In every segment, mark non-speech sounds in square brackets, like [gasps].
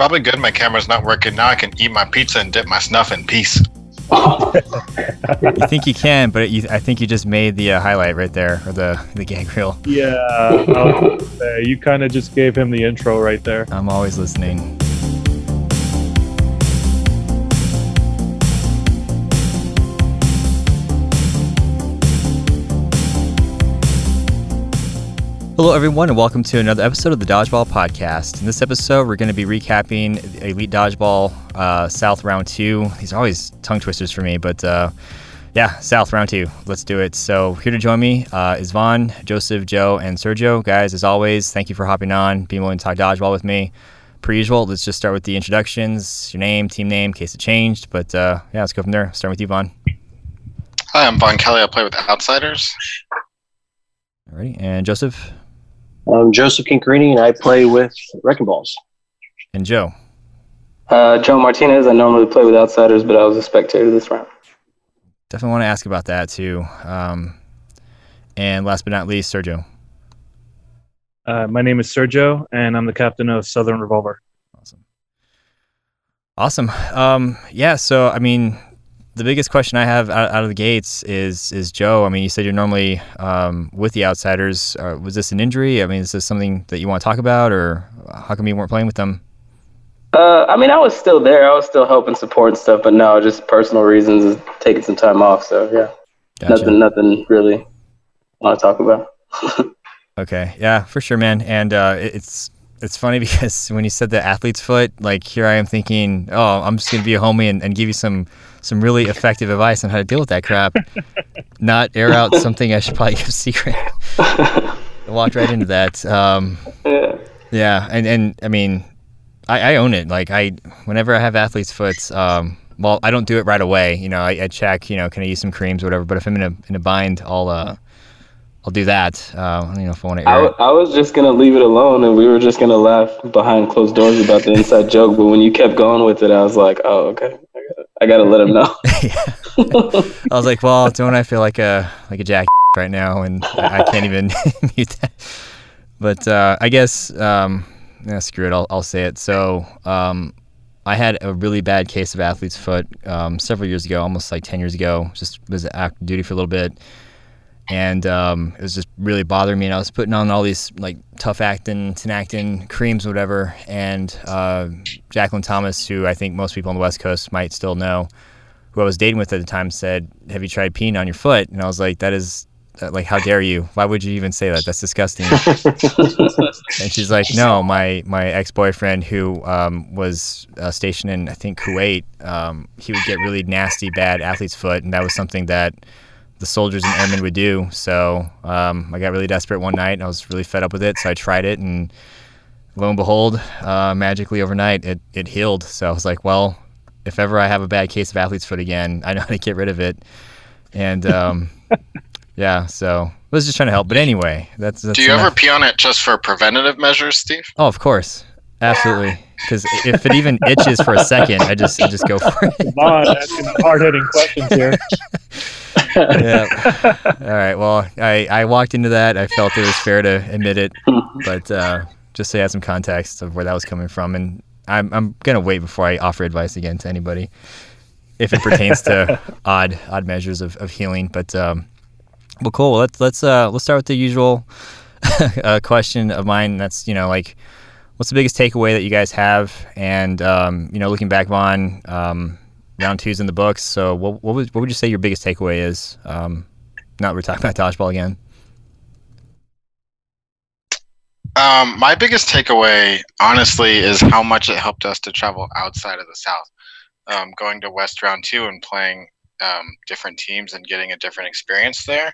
probably good. My camera's not working now. I can eat my pizza and dip my snuff in peace. you think you can, but you, I think you just made the uh, highlight right there, or the the gag reel. Yeah, say, you kind of just gave him the intro right there. I'm always listening. Hello, everyone, and welcome to another episode of the Dodgeball Podcast. In this episode, we're going to be recapping Elite Dodgeball uh, South Round 2. These are always tongue twisters for me, but uh, yeah, South Round 2. Let's do it. So, here to join me uh, is Von, Joseph, Joe, and Sergio. Guys, as always, thank you for hopping on, being willing to talk dodgeball with me. Per usual, let's just start with the introductions, your name, team name, in case it changed. But uh, yeah, let's go from there. Start with you, Von. Hi, I'm Von Kelly. I play with Outsiders. Alrighty, and Joseph? I'm Joseph Chincarini, and I play with Wrecking Ballz. And Joe? Uh, Joe Martinez. I normally play with Outsiders, but I was a spectator this round. Definitely want to ask about that too. Um, and last but not least, Sergio. Uh, my name is Sergio, and I'm the captain of Southern Revolver. Awesome. Awesome. Um, yeah. So, I mean, the biggest question I have out, out, of the gates is is Joe. I mean, you said you're normally um, with the outsiders. Uh, was this an injury? I mean, is this something that you want to talk about, or how come you weren't playing with them? Uh, I mean, I was still there. I was still helping support and stuff, but no, just personal reasons, taking some time off. So yeah, gotcha. nothing, nothing really want to talk about. [laughs] okay, yeah, for sure, man. And uh, it's it's funny [laughs] because when you said the athlete's foot, like here I am thinking, oh, I'm just gonna be a homie and, and give you some some really effective advice on how to deal with that crap, [laughs] not air out something I should probably keep secret. I [laughs] walked right into that. Um, yeah. yeah, and and I mean, I, I, own it. Like I, whenever I have athlete's foot, um, well, I don't do it right away. You know, I, I, check. You know, can I use some creams or whatever? But if I'm in a in a bind, I'll uh, I'll do that. Uh, you know, if I want to. I, I was just gonna leave it alone, and we were just gonna laugh behind closed doors about the inside [laughs] joke. But when you kept going with it, I was like, oh, okay. I gotta let him know. [laughs] I was like, well, don't I feel like a like a jack [laughs] right now, and I, I can't even mute that. But uh, I guess um, yeah, screw it. I'll I'll say it. So um, I had a really bad case of athlete's foot um, several years ago, almost like ten years ago. Just was active duty for a little bit and um, it was just really bothering me. And I was putting on all these like tough actin, Tinactin creams, whatever. And uh, Jacqueline Thomas, who I think most people on the West Coast might still know, who I was dating with at the time, said, "Have you tried peeing on your foot?" And I was like, "That is." Uh, like how dare you why would you even say that that's disgusting [laughs] and she's like no my my ex-boyfriend who um, was uh, stationed in i think kuwait um, he would get really nasty bad athlete's foot and that was something that the soldiers and airmen would do. So um, I got really desperate one night. and I was really fed up with it, so I tried it, and lo and behold, uh, magically overnight, it it healed. So I was like, well, if ever I have a bad case of athlete's foot again, [laughs] I know how to get rid of it. And um, [laughs] yeah, so I was just trying to help. But anyway, that's. that's do you enough. ever pee on it just for preventative measures, Steve? Oh, of course. Absolutely, [laughs] because if it even itches for a second, I just I just go for it. Come on, asking hard hitting questions here. Yeah. [laughs] All right. Well, I, I walked into that. I felt it was fair to admit it, but uh, just so you had some context of where that was coming from, and I'm I'm gonna wait before I offer advice again to anybody if it pertains to [laughs] odd odd measures of, of healing. But um, well, cool. Let's let's uh, let's start with the usual [laughs] uh, question of mine. That's you know like what's the biggest takeaway that you guys have? And um, you know, looking back on um, round two's in the books, so what what would what would you say your biggest takeaway is? Um, now we're talking about dodgeball again. Um, my biggest takeaway, honestly, is how much it helped us to travel outside of the South. Um, going to West Round Two and playing um, different teams and getting a different experience there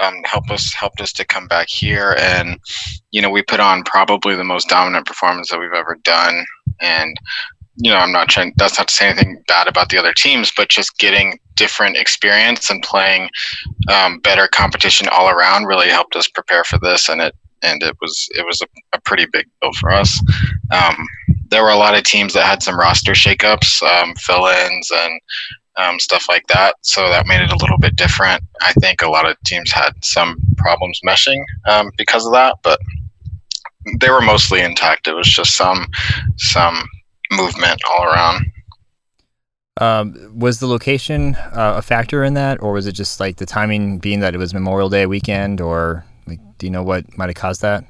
um, us helped us to come back here and you know we put on probably the most dominant performance that we've ever done and you know i'm not trying that's not to say anything bad about the other teams but just getting different experience and playing um, better competition all around really helped us prepare for this and it and it was it was a, a pretty big deal for us um, there were a lot of teams that had some roster shakeups um, fill-ins and um, stuff like that. So that made it a little bit different. I think a lot of teams had some problems meshing um, because of that, but they were mostly intact. It was just some some movement all around. Um, was the location uh, a factor in that, or was it just like the timing being that it was Memorial Day weekend, or like, do you know what might have caused that?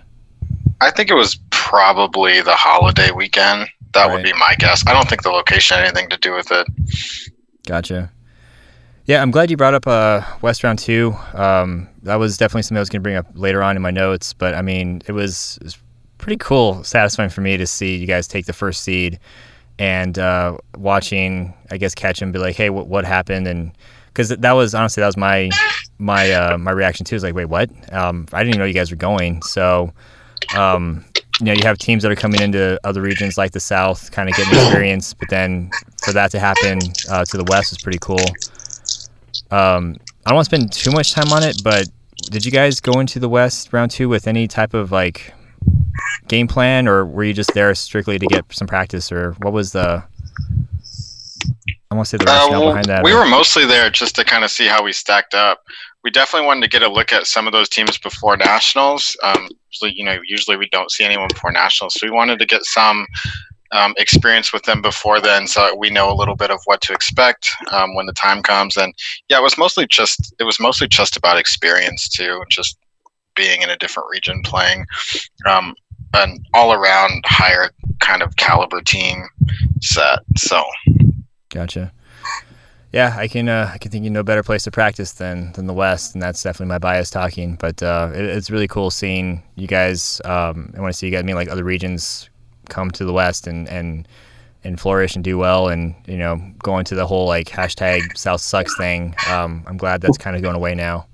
I think it was probably the holiday weekend. That right. would be my guess. I don't think the location had anything to do with it. Gotcha. Yeah, I'm glad you brought up uh, West Round Two. Um, that was definitely something I was going to bring up later on in my notes. But I mean, it was, it was pretty cool, satisfying for me to see you guys take the first seed and uh, watching, I guess, catch him, be like, "Hey, what what happened?" And because that was honestly that was my my uh, my reaction too. Is like, "Wait, what?" Um, I didn't even know you guys were going. So, um, you know, you have teams that are coming into other regions like the South, kind of getting experience, but then for that to happen uh, to the West was pretty cool. Um, I don't want to spend too much time on it, but did you guys go into the West round two with any type of like game plan, or were you just there strictly to get some practice, or what was the? I want to say the rationale uh, well, behind that. We or... were mostly there just to kind of see how we stacked up. We definitely wanted to get a look at some of those teams before nationals. Um, so, you know, usually we don't see anyone before nationals, so we wanted to get some um, experience with them before then, so we know a little bit of what to expect um, when the time comes. And yeah, it was mostly just it was mostly just about experience too, just being in a different region, playing um, an all around higher kind of caliber team set. So, gotcha. Yeah, I can. Uh, I can think you no better place to practice than than the West, and that's definitely my bias talking. But uh, it, it's really cool seeing you guys. Um, I want to see you guys. Mean, like other regions come to the West and and and flourish and do well, and you know, going to the whole like hashtag South sucks thing. Um, I'm glad that's kind of going away now.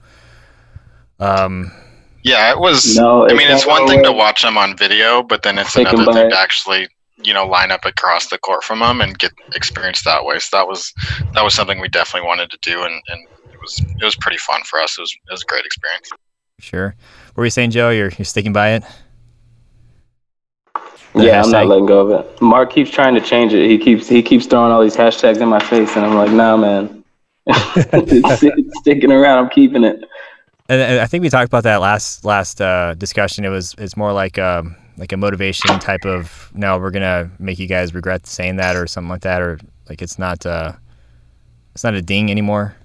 Um, yeah, it was. No, I mean, it's one thing to watch them on video, but then it's another thing it. to actually, you know, line up across the court from them and get experience that way. So that was that was something we definitely wanted to do, and, and it was it was pretty fun for us. It was it was a great experience. Sure. What were you saying, Joe? You're you're sticking by it? The yeah, hashtag? I'm not letting go of it. Mark keeps trying to change it. He keeps he keeps throwing all these hashtags in my face, and I'm like, nah, man. [laughs] it's sticking around. I'm keeping it and I think we talked about that last last uh, discussion. It was it's more like um, like a motivation type of no, we're gonna make you guys regret saying that or something like that, or like it's not uh, it's not a ding anymore,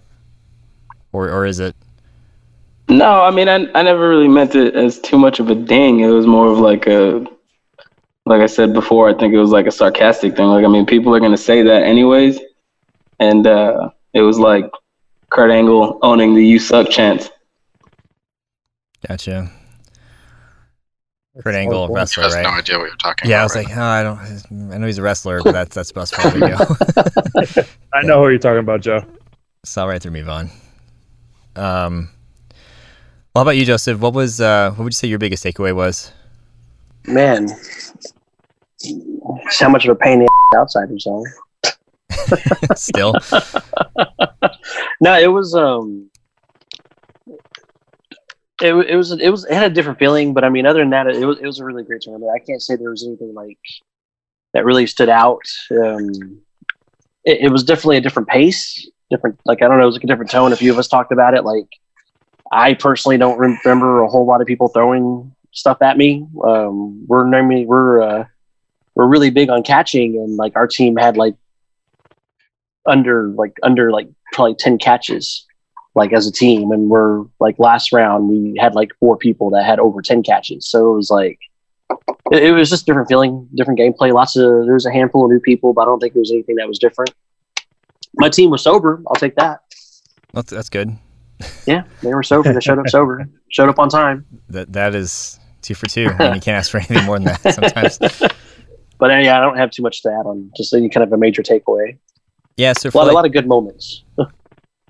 or or is it? No, I mean I I never really meant it as too much of a ding. It was more of like a like I said before. I think it was like a sarcastic thing. Like I mean, people are gonna say that anyways, and uh, it was like Kurt Angle owning the "You Suck" chant Gotcha. Kurt Angle, wrestler, right? no idea what you're talking yeah, about. I was right? like, oh, I don't. I know he's a wrestler, but that's that's best part video. I know who you're talking about, Joe. Saw right through me, Von. Um, well, how about you, Joseph? What was uh, what would you say your biggest takeaway was? Man, how much of a pain in the outsiders are. [laughs] Still. [laughs] no, it was um it, it was it was it had a different feeling, but I mean, other than that, it was it was a really great tournament. I can't say there was anything like that really stood out. Um, it, it was definitely a different pace, different like I don't know, it was like a different tone. A few of us talked about it. Like I personally don't remember a whole lot of people throwing stuff at me. Um, we're normally we're uh, we're really big on catching, and like our team had like under like under like probably ten catches like as a team and we're like last round we had like four people that had over 10 catches. So it was like it, it was just different feeling different gameplay. Lots of there's a handful of new people but i don't think there was anything that was different. My team was sober. I'll take that. That's, that's good. [laughs] Yeah they were sober. They showed up sober. Showed up on time. That that is two for two. I mean, you can't ask for anything more than that [laughs] sometimes. But uh, yeah i don't have too much to add on just any kind of a major takeaway. Yeah so a lot, like, a lot of good moments [laughs]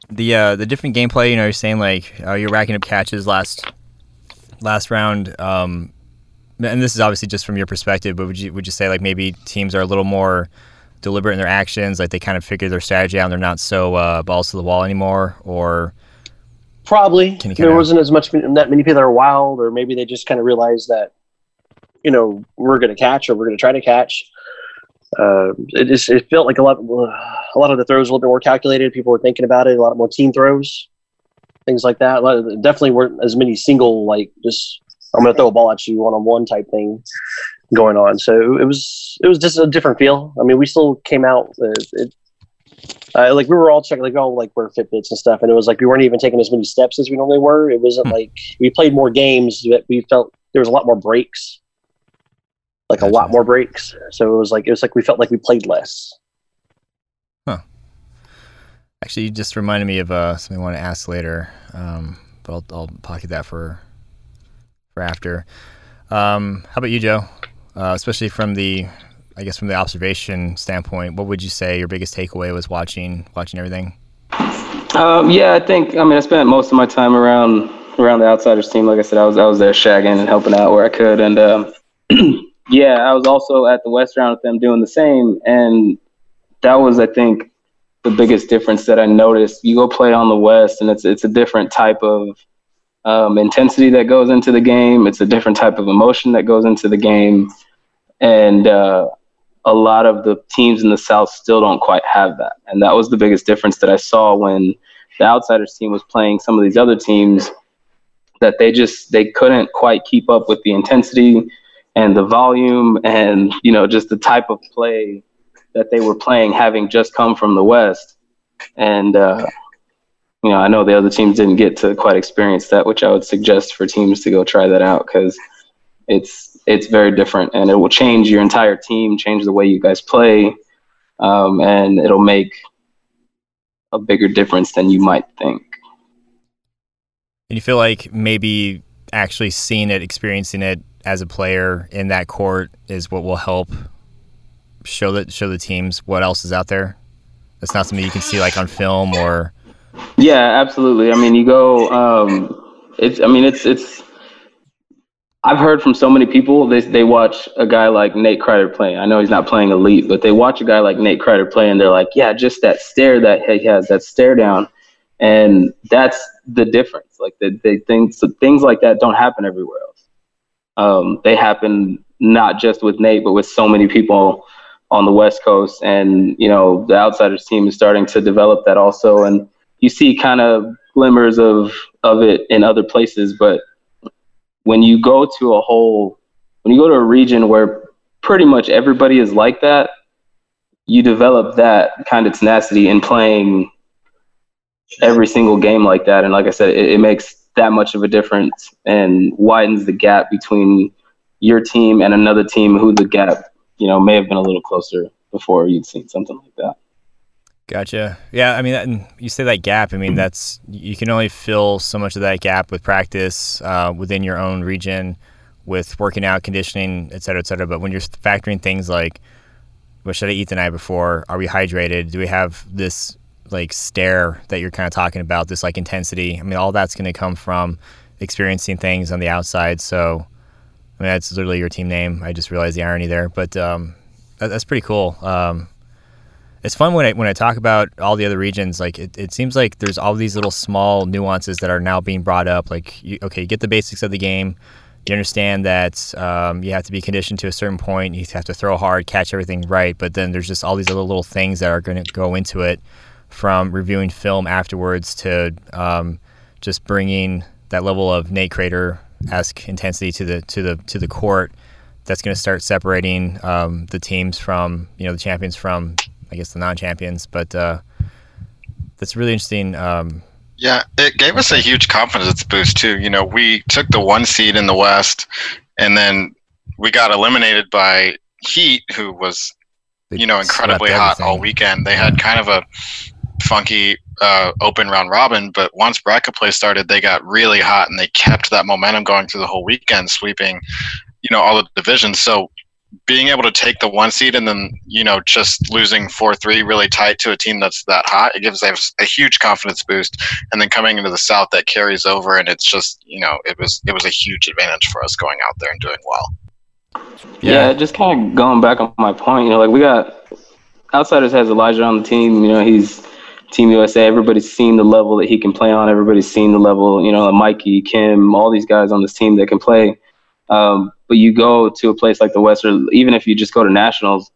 the uh, the different gameplay. You know, you're saying like uh, you're racking up catches last last round. Um, and this is obviously just from your perspective, but would you would you say like maybe teams are a little more deliberate in their actions, like they kind of figure their strategy out and they're not so uh, balls to the wall anymore, or probably there wasn't as much that many people that are wild, or maybe they just kind of realized that you know we're going to catch or we're going to try to catch uh, it just it felt like a lot a lot of the throws were a little bit more calculated. People were thinking about it. A lot more team throws, things like that. Of, definitely weren't as many single like just I'm going to throw a ball at you one on one type thing. going on. So it was it was just a different feel. I mean, we still came out. Uh, it, uh, like we were all checking, like all like wear Fitbits and stuff, and it was like we weren't even taking as many steps as we normally were. It wasn't Hmm. like we played more games, but we felt there was a lot more breaks, like a lot more breaks. So it was like it was like we felt like we played less. Huh. Actually, you just reminded me of uh, something I want to ask later, um, but I'll, I'll pocket that for for after. Um, how about you, Joe? Uh, especially from the, I guess from the observation standpoint, what would you say your biggest takeaway was watching watching everything? Um, yeah, I think. I mean, I spent most of my time around around the outsiders team. Like I said, I was I was there shagging and helping out where I could, and um, [clears throat] yeah, I was also at the West round with them doing the same. And that was, I think, the biggest difference that I noticed. You go play on the West, and it's it's a different type of um, intensity that goes into the game. It's a different type of emotion that goes into the game, and uh, a lot of the teams in the South still don't quite have that. And that was the biggest difference that I saw when the Outsiders team was playing some of these other teams. That they just they couldn't quite keep up with the intensity and the volume and you know just the type of play that they were playing, having just come from the West. And uh, you know, I know the other teams didn't get to quite experience that, which I would suggest for teams to go try that out because it's it's very different and it will change your entire team, change the way you guys play, um, and it'll make a bigger difference than you might think. And you feel like maybe actually seeing it, experiencing it as a player in that court is what will help show that show the teams what else is out there. That's not something you can see like on film or Yeah, absolutely. I mean, you go. Um, it's. I mean, it's. It's. I've heard from so many people. They they watch a guy like Nate Kreider play. I know he's not playing elite, but they watch a guy like Nate Kreider play, and they're like, yeah, just that stare that he has, that stare down, and that's the difference. Like the they things things like that don't happen everywhere else. Um, they happen not just with Nate, but with so many people on the West Coast, and you know the Outsiders team is starting to develop that also, and you see kind of glimmers of of it in other places, but when you go to a whole, when you go to a region where pretty much everybody is like that, you develop that kind of tenacity in playing every single game like that. And like I said, it, it makes that much of a difference and widens the gap between your team and another team who the gap, you know, may have been a little closer before you'd seen something like that. Gotcha. Yeah, I mean, that, you say that gap. I mean, that's you can only fill so much of that gap with practice uh, within your own region, with working out, conditioning, et cetera, et cetera. But when you're factoring things like, what should I eat the night before? Are we hydrated? Do we have this like stare that you're kind of talking about? This like intensity. I mean, all that's going to come from experiencing things on the outside. So, I mean, that's literally your team name. I just realized the irony there, but um, that, that's pretty cool. Um, it's fun when I when I talk about all the other regions. Like it, it seems like there's all these little small nuances that are now being brought up. Like you, okay, you get the basics of the game. You understand that um, you have to be conditioned to a certain point. You have to throw hard, catch everything right. But then there's just all these other little things that are going to go into it, from reviewing film afterwards to um, just bringing that level of Nate Kreider esque intensity to the to the to the court. That's going to start separating um, the teams from you know the champions from I guess the non-champions, but uh, that's really interesting. Um, Yeah, it gave us a huge confidence boost too. You know, we took the one seed in the West, and then we got eliminated by Heat, who was you know incredibly hot all weekend. They had kind of a funky uh, open round robin, but once bracket play started, they got really hot and they kept that momentum going through the whole weekend, sweeping you know all the divisions. So being able to take the one seed and then you know just losing four three really tight to a team that's that hot, it gives us a huge confidence boost. And then coming into the South, that carries over, and it's just you know it was it was a huge advantage for us going out there and doing well. Yeah, just kind of going back on my point, you know, like we got Outsiders has Elijah on the team. You know, he's Team USA. Everybody's seen the level that he can play on. Everybody's seen the level, you know, Mikey, Kim, all these guys on this team that can play. Um, but you go to a place like the West, or even if you just go to nationals,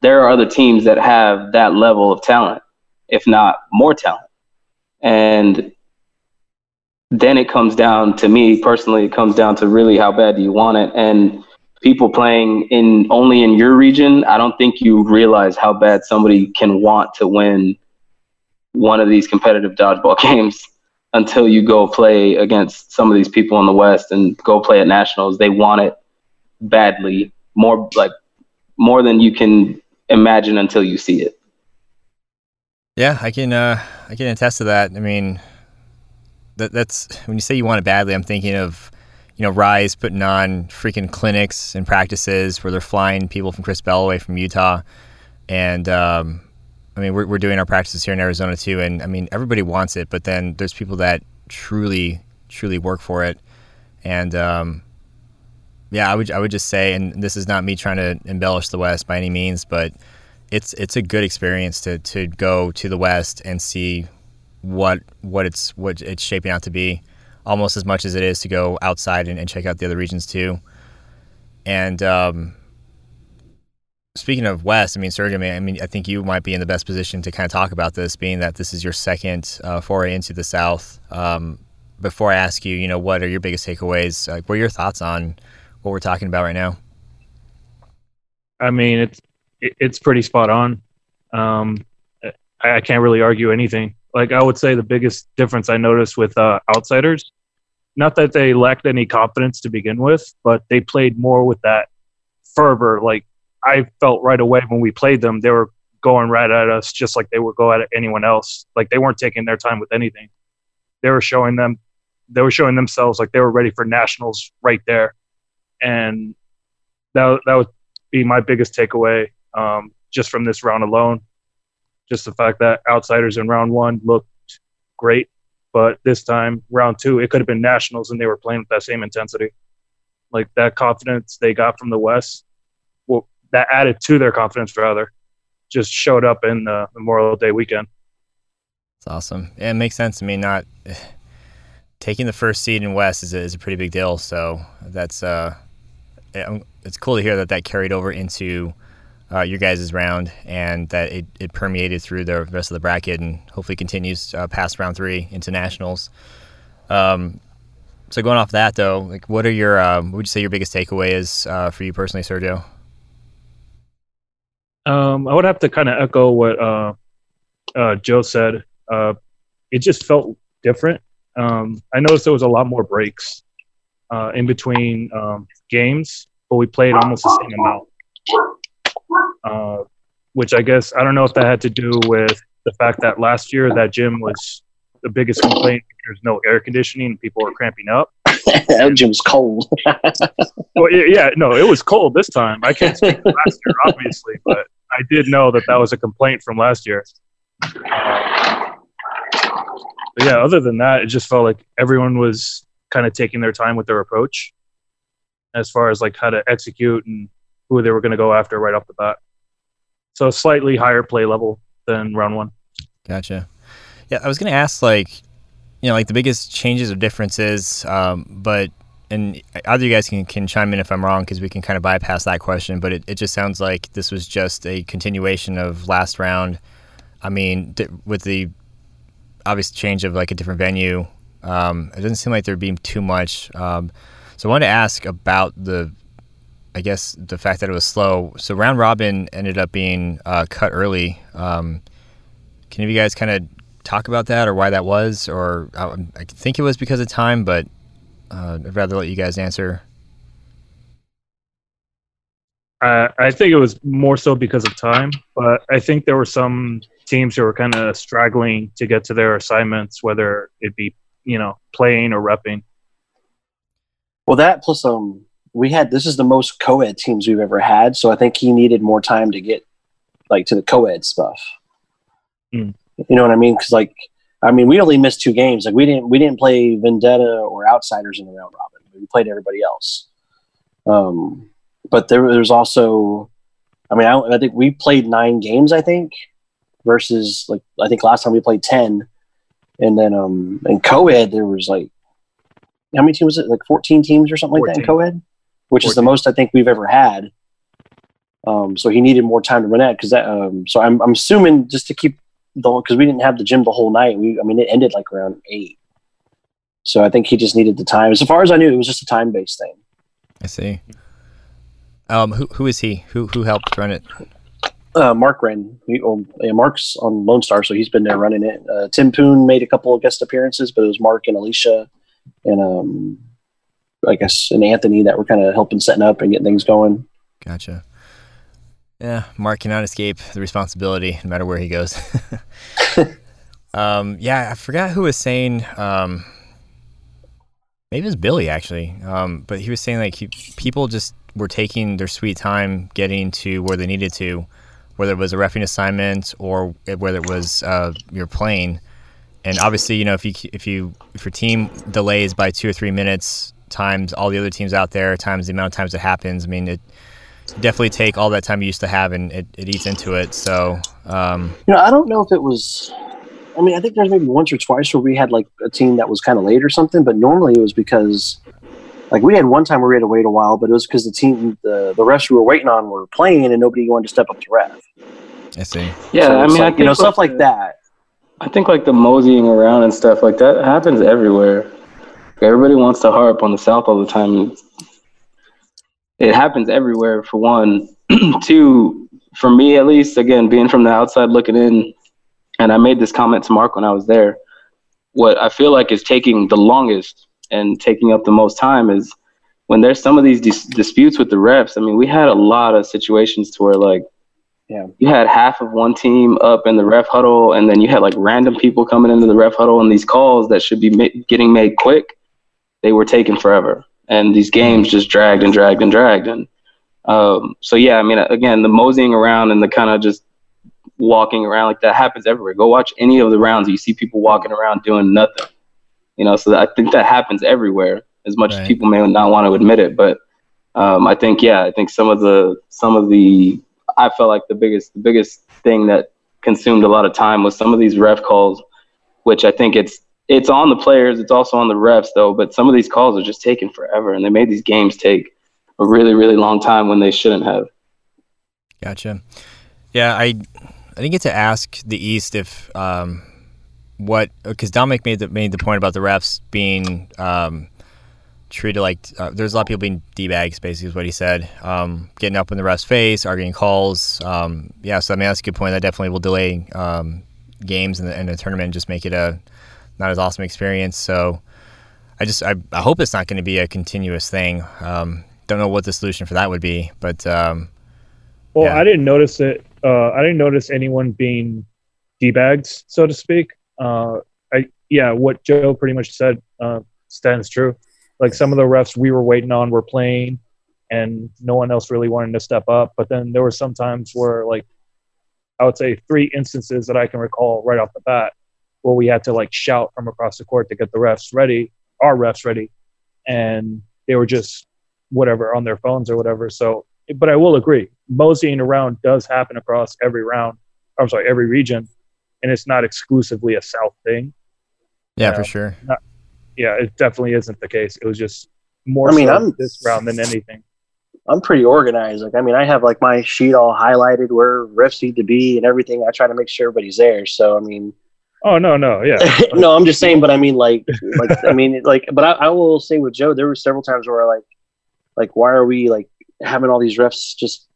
there are other teams that have that level of talent, if not more talent. And then it comes down to me personally, it comes down to really how bad do you want it. And people playing in only in your region, I don't think you realize how bad somebody can want to win one of these competitive dodgeball [laughs] games until you go play against some of these people in the West and go play at nationals. They want it badly, more like more than you can imagine until you see it. Yeah, I can uh, I can attest to that. I mean, that that's when you say you want it badly, I'm thinking of you know Rise putting on freaking clinics and practices where they're flying people from Chris Bell away from Utah, and um, I mean we're we're doing our practices here in Arizona too, and I mean everybody wants it, but then there's people that truly truly work for it, and um, yeah, I would I would just say, and this is not me trying to embellish the West by any means, but it's it's a good experience to to go to the West and see what what it's what it's shaping out to be, almost as much as it is to go outside and, and check out the other regions too. And um, speaking of West, I mean, Sergio, I mean, I think you might be in the best position to kind of talk about this, being that this is your second uh, foray into the South. Um, before I ask you, you know, what are your biggest takeaways? Like, what are your thoughts on what we're talking about right now? I mean, it's it's pretty spot on. Um, I, I, can't really argue anything. Like I would say, the biggest difference I noticed with uh, outsiders, not that they lacked any confidence to begin with, but they played more with that fervor. Like I felt right away when we played them, they were going right at us just like they would go at anyone else. Like they weren't taking their time with anything. They were showing them, they were showing themselves like they were ready for nationals right there, and that that would be my biggest takeaway um, just from this round alone. Just the fact that outsiders in round one looked great, but this time, round two, it could have been nationals and they were playing with that same intensity. Like that confidence they got from the West, that added to their confidence, rather, just showed up in the Memorial Day weekend. It's awesome. Yeah, it makes sense to me. Not [sighs] taking the first seed in West is a, is a pretty big deal. So that's uh, it's cool to hear that that carried over into uh, your guys' round and that it, it permeated through the rest of the bracket and hopefully continues uh, past round three into nationals. Um, so going off that though, like what are your um, what would you say your biggest takeaway is uh, for you personally, Sergio? Um, I would have to kind of echo what uh, uh, Joe said. Uh, it just felt different. Um, I noticed there was a lot more breaks uh, in between um, games, but we played almost the same amount. Uh, which I guess I don't know if that had to do with the fact that last year that gym was the biggest complaint. There's no air conditioning, and people were cramping up. [laughs] that gym was cold. [laughs] well, yeah, no, it was cold this time. I can't speak last year, obviously, but I did know that that was a complaint from last year. Yeah, other than that, it just felt like everyone was kind of taking their time with their approach as far as like how to execute and who they were going to go after right off the bat. So slightly higher play level than round one. Gotcha. Yeah, I was going to ask like, you know, like the biggest changes or differences, um, but and either you guys can, can chime in if I'm wrong because we can kind of bypass that question. But it, it just sounds like this was just a continuation of last round. I mean, th- with the obvious change of like a different venue, um, it doesn't seem like there'd be too much. Um, so I wanted to ask about the I guess the fact that it was slow. So round robin ended up being uh, cut early. Um, can you guys kind of talk about that or why that was? Or I, I think it was because of time, but uh, I'd rather let you guys answer. Uh, I think it was more so because of time, but I think there were some teams who were kind of struggling to get to their assignments, whether it be you know playing or repping. Well, that plus um we had this is the most co-ed teams we've ever had, so I think he needed more time to get like to the co-ed stuff. Mm. You know what I mean? Because like, I mean, we only missed two games. Like we didn't we didn't play Vendetta or Outsiders in the round robin. We played everybody else. Um, but there was also, I mean, I, I think we played nine games. I think versus like I think last time we played ten, and then um in co-ed there was like how many teams was it? Like 14 teams or something 14. like that in co-ed? which 14. is the most I think we've ever had. Um, so he needed more time to run out because that. Um, so I'm, I'm assuming just to keep the because we didn't have the gym the whole night. We I mean it ended like around eight. So I think he just needed the time. As far as I knew, it was just a time based thing. I see. Um, who who is he? Who who helped run it? Uh, Mark ran. He, well, yeah, Mark's on Lone Star, so he's been there running it. Uh, Tim Poon made a couple of guest appearances, but it was Mark and Alicia and um, I guess and Anthony that were kind of helping setting up and getting things going. Gotcha. Yeah, Mark cannot escape the responsibility no matter where he goes. [laughs] um, yeah, I forgot who was saying. Um, maybe it was Billy actually, um, but he was saying like he, people just were taking their sweet time getting to where they needed to, whether it was a refing assignment or whether it was uh, your plane. And obviously, you know, if you if you if your team delays by two or three minutes times all the other teams out there times the amount of times it happens, I mean it definitely take all that time you used to have and it, it eats into it. So, um, you know, I don't know if it was. I mean, I think there's maybe once or twice where we had like a team that was kind of late or something, but normally it was because, like, we had one time where we had to wait a while, but it was because the team, the the refs we were waiting on were playing and nobody wanted to step up to ref. I see. Yeah, So I mean, like, I you know, stuff like like that. I think like the moseying around and stuff like that happens everywhere. Everybody wants to harp on the South all the time. It happens everywhere. For one, [clears throat] two, for me at least, again being from the outside looking in, and I made this comment to Mark when I was there. What I feel like is taking the longest and taking up the most time is when there's some of these dis- disputes with the refs. I mean, we had a lot of situations to where like yeah. you had half of one team up in the ref huddle, and then you had like random people coming into the ref huddle, and these calls that should be ma- getting made quick, they were taking forever, and these games just dragged and dragged and dragged, and um, so yeah, I mean, again, the moseying around and the kind of just walking around like that happens everywhere. Go watch any of the rounds, you see people walking around doing nothing, you know. So I think that happens everywhere, as much Right. as people may not want to admit it, but um, I think yeah, I think some of the some of the I felt like the biggest the biggest thing that consumed a lot of time was some of these ref calls, which I think it's it's on the players, it's also on the refs though. But some of these calls are just taking forever, and they made these games take a really really long time when they shouldn't have. Gotcha. Yeah, I I didn't get to ask the East if um, what because Dominic made the made the point about the refs being um, treated like uh, there's a lot of people being d bags. Basically, is what he said. Um, getting up in the ref's face, arguing calls. Um, yeah, so I mean that's a good point. That definitely will delay um, games in the, in the tournament and just make it a not as awesome experience. So I just I, I hope it's not going to be a continuous thing. Um, don't know what the solution for that would be, but um, Well, Yeah. I didn't notice it. Uh, I didn't notice anyone being debags, so to speak. Uh, I yeah, what Joe pretty much said uh, stands true. Like some of the refs we were waiting on were playing, and no one else really wanted to step up. But then there were some times where, like, I would say three instances that I can recall right off the bat, where we had to like shout from across the court to get the refs ready, our refs ready, and they were just whatever on their phones or whatever. So but I will agree, moseying around does happen across every round. I'm sorry, every region, and it's not exclusively a South thing. yeah, Yeah. for sure. Yeah, it definitely isn't the case. It was just more I mean, so I'm- this round than anything. I'm pretty organized. Like, I mean, I have like my sheet all highlighted where refs need to be and everything. I try to make sure everybody's there. So, I mean, Oh no, no, yeah, [laughs] no, I'm just saying, but I mean, like, like, I mean, [laughs] like, but I, I will say with Joe, there were several times where like, like, why are we like having all these refs just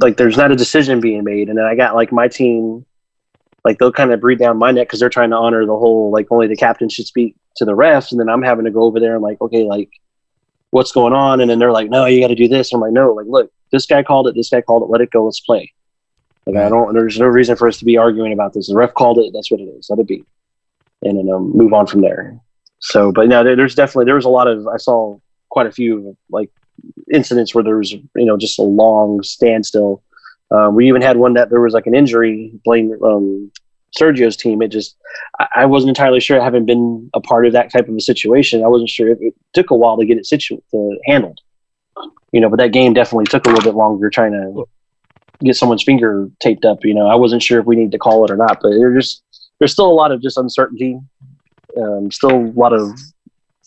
like there's not a decision being made, and then I got like my team, like they'll kind of breathe down my neck because they're trying to honor the whole like only the captain should speak to the refs, and then I'm having to go over there and like, okay, like, what's going on? And then they're like, no, you got to do this. I'm like, no, like, look, this guy called it, this guy called it, let it go, let's play. Like, I don't, there's no reason for us to be arguing about this. The ref called it, that's what it is, let it be and then um, move on from there. So, but no, there, there's definitely there was a lot of I saw quite a few like incidents where there was you know just a long standstill. Um, we even had one that there was like an injury blame um, Sergio's team. It just I, I wasn't entirely sure. I haven't been a part of that type of a situation. I wasn't sure. It, it took a while to get it situ- to handled. You know, but that game definitely took a little bit longer trying to get someone's finger taped up. You know, I wasn't sure if we needed to call it or not, but there just there's still a lot of just uncertainty. Um, still a lot of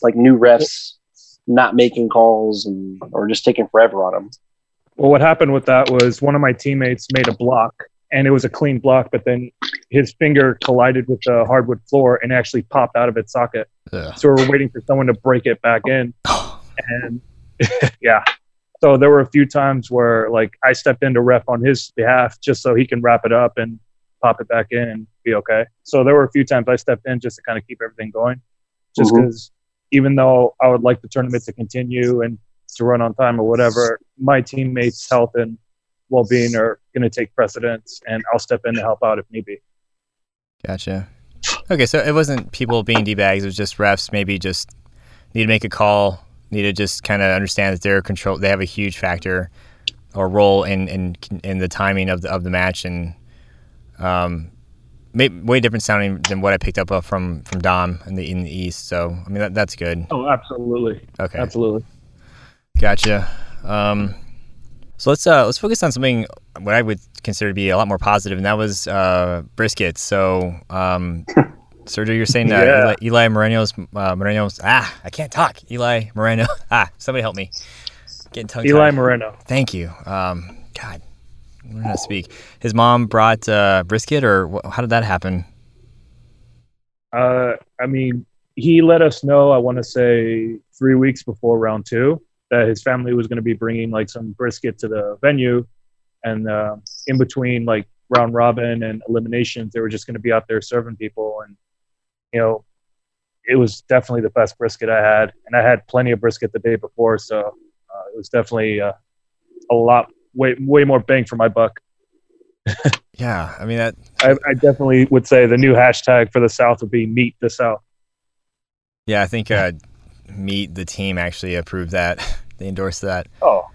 like new refs not making calls and or just taking forever on them. Well, what happened with that was one of my teammates made a block, and it was a clean block, but then his finger collided with the hardwood floor and actually popped out of its socket. Ugh. So we're waiting for someone to break it back in, [gasps] and [laughs] yeah, So there were a few times where like I stepped in to rep on his behalf just so he can wrap it up and pop it back in and be okay. So there were a few times I stepped in just to kind of keep everything going, just mm-hmm. because even though I would like the tournament to continue and to run on time or whatever, my teammates' health and well-being are going to take precedence, and I'll step in to help out if need be. Gotcha. Okay, so it wasn't people being d bags. It was just refs maybe just need to make a call, need to just kind of understand that they're control. They have a huge factor or role in in in the timing of the of the match, and um, way different sounding than what I picked up uh, from from Dom in the in the East. So I mean that, that's good. Oh, absolutely, Okay, absolutely. Gotcha. Um, so let's uh, let's focus on something what I would consider to be a lot more positive, and that was uh, brisket. So, um, [laughs] Sergio, you're saying that Yeah. Eli, Eli Moreno's uh, Moreno's ah, I can't talk. Eli Moreno. [laughs] Ah, somebody help me. Getting tongue Eli Moreno. Thank you. Um, God, learn how to speak. His mom brought uh, brisket, or wh- how did that happen? Uh, I mean, he let us know. I want to say three weeks before round two that his family was going to be bringing like some brisket to the venue, and uh, in between like round robin and eliminations, they were just going to be out there serving people, and you know, it was definitely the best brisket I had, and I had plenty of brisket the day before, so uh, it was definitely uh, a lot way way more bang for my buck. [laughs] Yeah, I mean that. I, I definitely would say the new hashtag for the South would be Meet the South. Yeah, I think uh, meet the team actually approved that. [laughs] they endorsed that. Oh,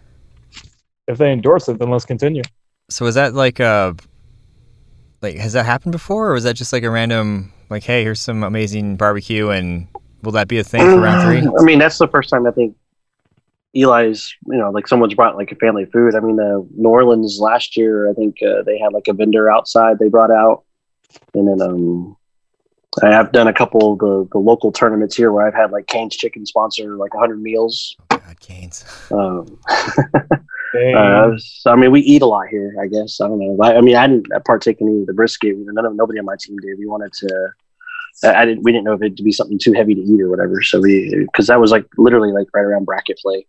if they endorse it, then let's continue. So is that like uh like has that happened before, or was that just like a random like, hey, here's some amazing barbecue, and will that be a thing for round three? I mean, that's the first time I think Eli's, you know, like someone's brought like a family food. I mean, uh, New Orleans last year, I think uh, they had like a vendor outside they brought out, and then um, I have done a couple of the, the local tournaments here where I've had like Cane's Chicken sponsor like 100 meals. God, Canes. Um. [laughs] uh, so, I mean, we eat a lot here. I guess I don't know. I, I mean, I didn't partake in any of the brisket. None of nobody on my team did. We wanted to. I I didn't. We didn't know if it'd be something too heavy to eat or whatever. So we, because that was like literally like right around bracket play.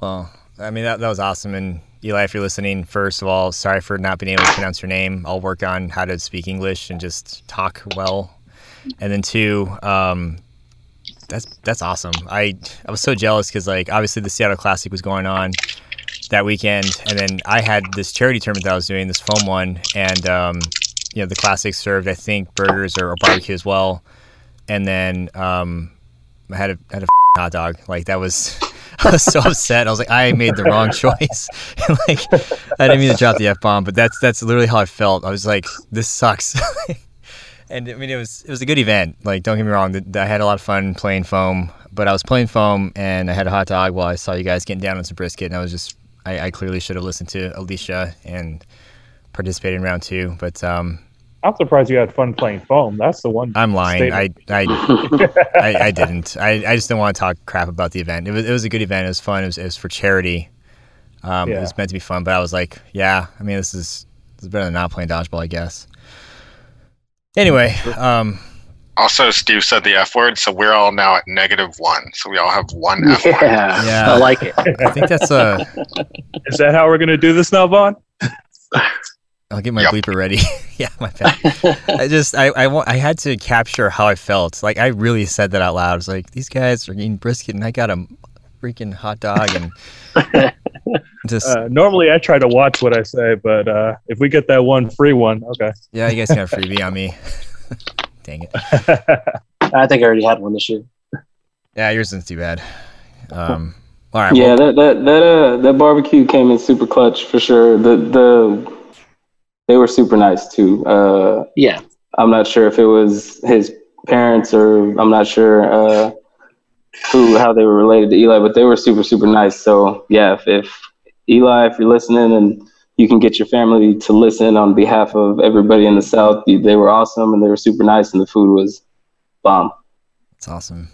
Well, I mean that that was awesome. And Eli, if you're listening, first of all, sorry for not being able to pronounce your name. I'll work on how to speak English and just talk well. And then two, um, that's that's awesome. I I was so jealous because like obviously the Seattle Classic was going on that weekend, and then I had this charity tournament that I was doing, this foam one, and um, you know the classics served I think burgers or, or barbecue as well, and then um, I had a had a hot dog. Like that was [laughs] I was so upset. I was like, I made the wrong [laughs] choice. [laughs] like I didn't mean to drop the f bomb, but that's that's literally how I felt. I was like, this sucks. and I mean, it was it was a good event. Like, don't get me wrong, I had a lot of fun playing foam. But I was playing foam, and I had a hot dog while I saw you guys getting down on some brisket, and I was just I, I clearly should have listened to Alicia and participated in round two. But um, I'm surprised you had fun playing foam. That's the one. I'm lying. I. I [laughs] I, I didn't. I, I just didn't want to talk crap about the event. It was it was a good event. It was fun. It was, it was for charity. Um, It was meant to be fun, but I was like, yeah. I mean, this is this is better than not playing dodgeball, I guess. Anyway, um, Also, Steve said the F word, so we're all now at negative one. So we all have one F word. Yeah, Yeah. I like it. I think that's a. Is that how we're gonna do this now, Von? I'll get my Yep. bleeper ready. [laughs] yeah, my bad. I just I I, want, I had to capture how I felt. Like I really said that out loud. I was like, these guys are eating brisket, and I got a freaking hot dog, and [laughs] just Uh, normally, I try to watch what I say, but uh, if we get that one free one, okay. yeah, you guys got a freebie on me. [laughs] Dang it. [laughs] I think I already had one this year. Yeah, yours isn't too bad. Um, all right. Yeah, Well, that that that uh that barbecue came in super clutch for sure. The the they were super nice too. Uh, Yeah, I'm not sure if it was his parents or I'm not sure uh, who how they were related to Eli, but they were super super nice. So yeah, if, if Eli, if you're listening and you can get your family to listen on behalf of everybody in the South, they they were awesome and they were super nice and the food was bomb. that's awesome.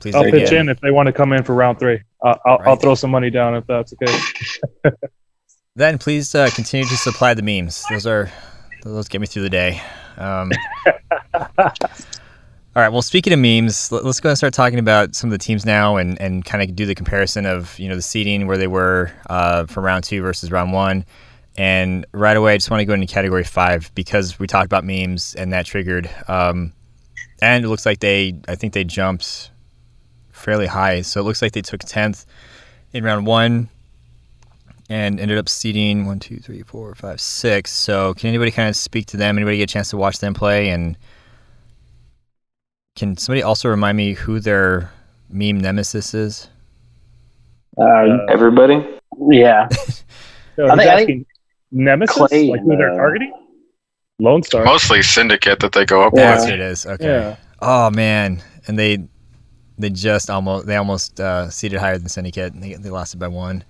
Please I'll pitch again. in if they want to come in for round three. I'll, I'll Right. throw some money down if that's okay. [laughs] Then please uh, continue to supply the memes. Those are those get me through the day. Um, [laughs] All right. Well, speaking of memes, let- let's go and start talking about some of the teams now, and, and kind of do the comparison of you know the seeding where they were uh, from round two versus round one. And right away, I just want to go into category five because we talked about memes, and that triggered. Um, and it looks like they, I think they jumped fairly high. So it looks like they took tenth in round one, and ended up seeding one, two, three, four, five, six. So can anybody kind of speak to them? Anybody get a chance to watch them play and? Can somebody also remind me who their meme nemesis is? Uh, Everybody. yeah, So [laughs] I he's think- I asking Nemesis, Clay like who they're uh, targeting? Lone Star. Mostly Syndicate that they go up Yeah. that's with. who it is. Okay. Yeah. Oh man, and they they just almost they almost uh, seeded higher than Syndicate. And they they lost it by one.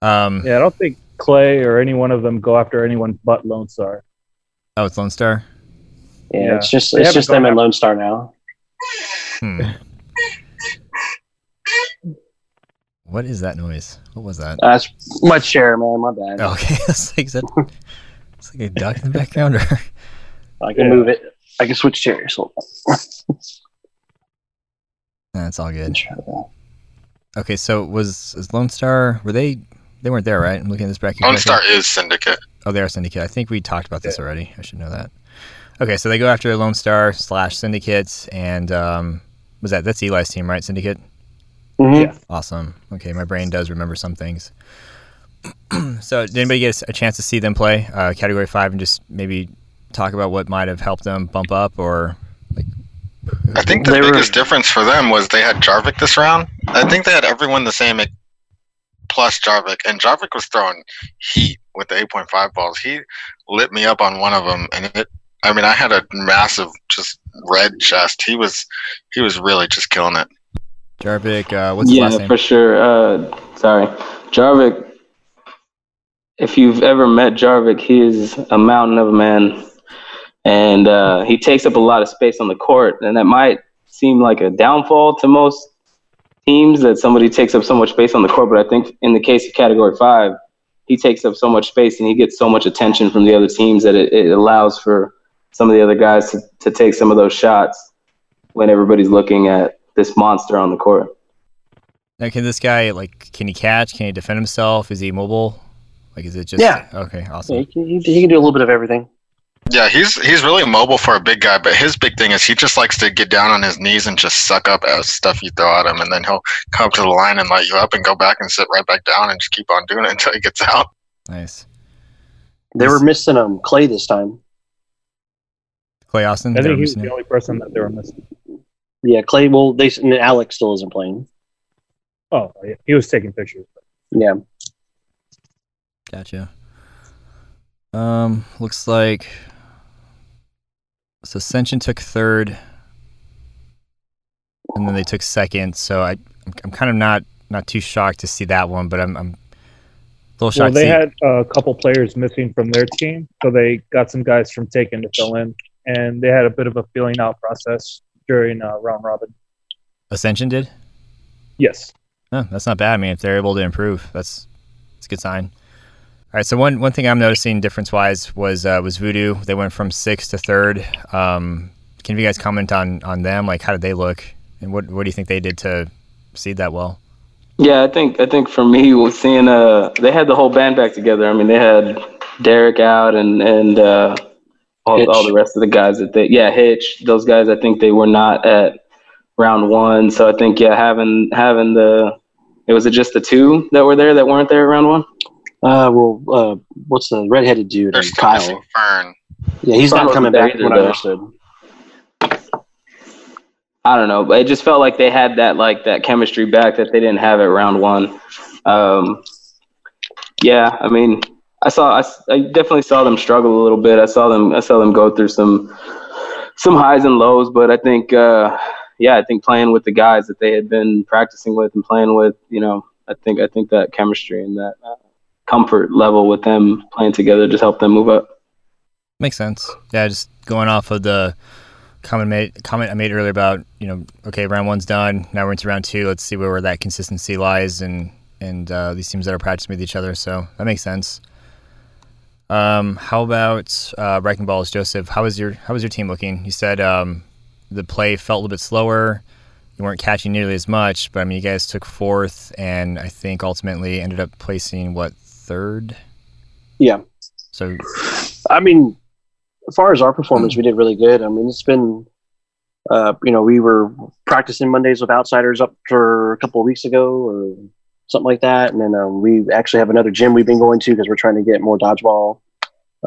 Um. Yeah, I don't think Clay or any one of them go after anyone but Lone Star. Oh, it's Lone Star. yeah, Yeah. it's just They it's just them and Lone Star now. Hmm. What is that noise? What was that? That's my chair, man. My bad. Oh, okay, [laughs] it's like is that, it's like a duck in the background, or I can Yeah. move it. I can switch chairs. Hold on. Nah, all good. Okay, so was is Lone Star? Were they? They weren't there, right? I'm looking at this bracket. Lone? Star is Syndicate. Oh, they are Syndicate. I think we talked about this already. I should know that. Okay, so they go after Lone Star slash Syndicate, and um, was that that's Eli's team, right? Syndicate. Mhm. Yeah. Awesome. Okay, my brain does remember some things. [clears throat] so, did anybody get a chance to see them play uh, Category Five, and just maybe talk about what might have helped them bump up, or like? I think the They were- biggest difference for them was they had Jarvik this round. I think they had everyone the same plus Jarvik, and Jarvik was throwing heat with the 8.5 balls. He lit me up on one of them, and it. I mean, I had a massive, just red chest. He was, he was really just killing it. Jarvik, uh, what's his yeah, last name? Yeah, for sure. Uh, sorry, Jarvik. If you've ever met Jarvik, he is a mountain of a man, and uh, he takes up a lot of space on the court. And that might seem like a downfall to most teams that somebody takes up so much space on the court. But I think in the case of Category Five, he takes up so much space and he gets so much attention from the other teams that it, it allows for some of the other guys to, to take some of those shots when everybody's looking at this monster on the court. Now, can this guy like? Can he catch? Can he defend himself? Is he mobile? Like, is it just? Yeah. Okay. Awesome. Yeah, he, can, he, he can do a little bit of everything. Yeah, he's he's really mobile for a big guy, but his big thing is he just likes to get down on his knees and just suck up uh, stuff you throw at him, and then he'll come up to the line and light you up and go back and sit right back down and just keep on doing it [laughs] until he gets out. Nice. They were missing um Clay this time. Clay Austin. I think he was the only person that they were missing. Yeah, Clay. Well, they and Alex still isn't playing. Oh, yeah. he was taking pictures. Yeah, Gotcha. Um, looks like so Ascension took third, and then they took second. So I, I'm, I'm kind of not not too shocked to see that one, but I'm, I'm a little shocked. Well, they see, had a couple players missing from their team, so they got some guys from Taken to fill in, and they had a bit of a feeling out process during uh, round robin. Ascension did. Yes. No, that's not bad. I mean, if they're able to improve, that's that's a good sign. All right. So one one thing I'm noticing difference wise was uh, was Voodoo. They went from sixth to third. Um, can you guys comment on on them? Like, how did they look, and what what do you think they did to seed that well? Yeah, I think I think for me, was seeing uh, they had the whole band back together. I mean, they had Derek out and and uh, all, all the rest of the guys that they yeah Hitch. Those guys, I think they were not at round one. So I think yeah, having having the it was it just the two that were there that weren't there at round one. Uh, well, uh, what's the redheaded dude? They're still missing Kyle. Fern. Yeah, he's Fern not coming back. either, What I understood. I don't know, but it just felt like they had that like that chemistry back that they didn't have at round one. Um, yeah, I mean, I saw I, I definitely saw them struggle a little bit. I saw them I saw them go through some some highs and lows, but I think uh, yeah, I think playing with the guys that they had been practicing with and playing with, you know, I think I think that chemistry and that uh, comfort level with them playing together just helped them move up. Makes sense. Yeah, just going off of the comment made comment I made earlier about you know okay round one's done now we're into round two let's see where that consistency lies and and uh, these teams that are practicing with each other so that makes sense. Um, how about uh, Wrecking Ballz, Joseph? How was your How was your team looking? You said um, the play felt a little bit slower. You weren't catching nearly as much, but I mean, you guys took fourth, and I think ultimately ended up placing what third. Yeah. So, I mean, as far as our performance, we did really good. I mean, it's been, uh, you know, we were practicing Mondays with outsiders up for a couple of weeks ago or something like that. And then um, we actually have another gym we've been going to because we're trying to get more dodgeball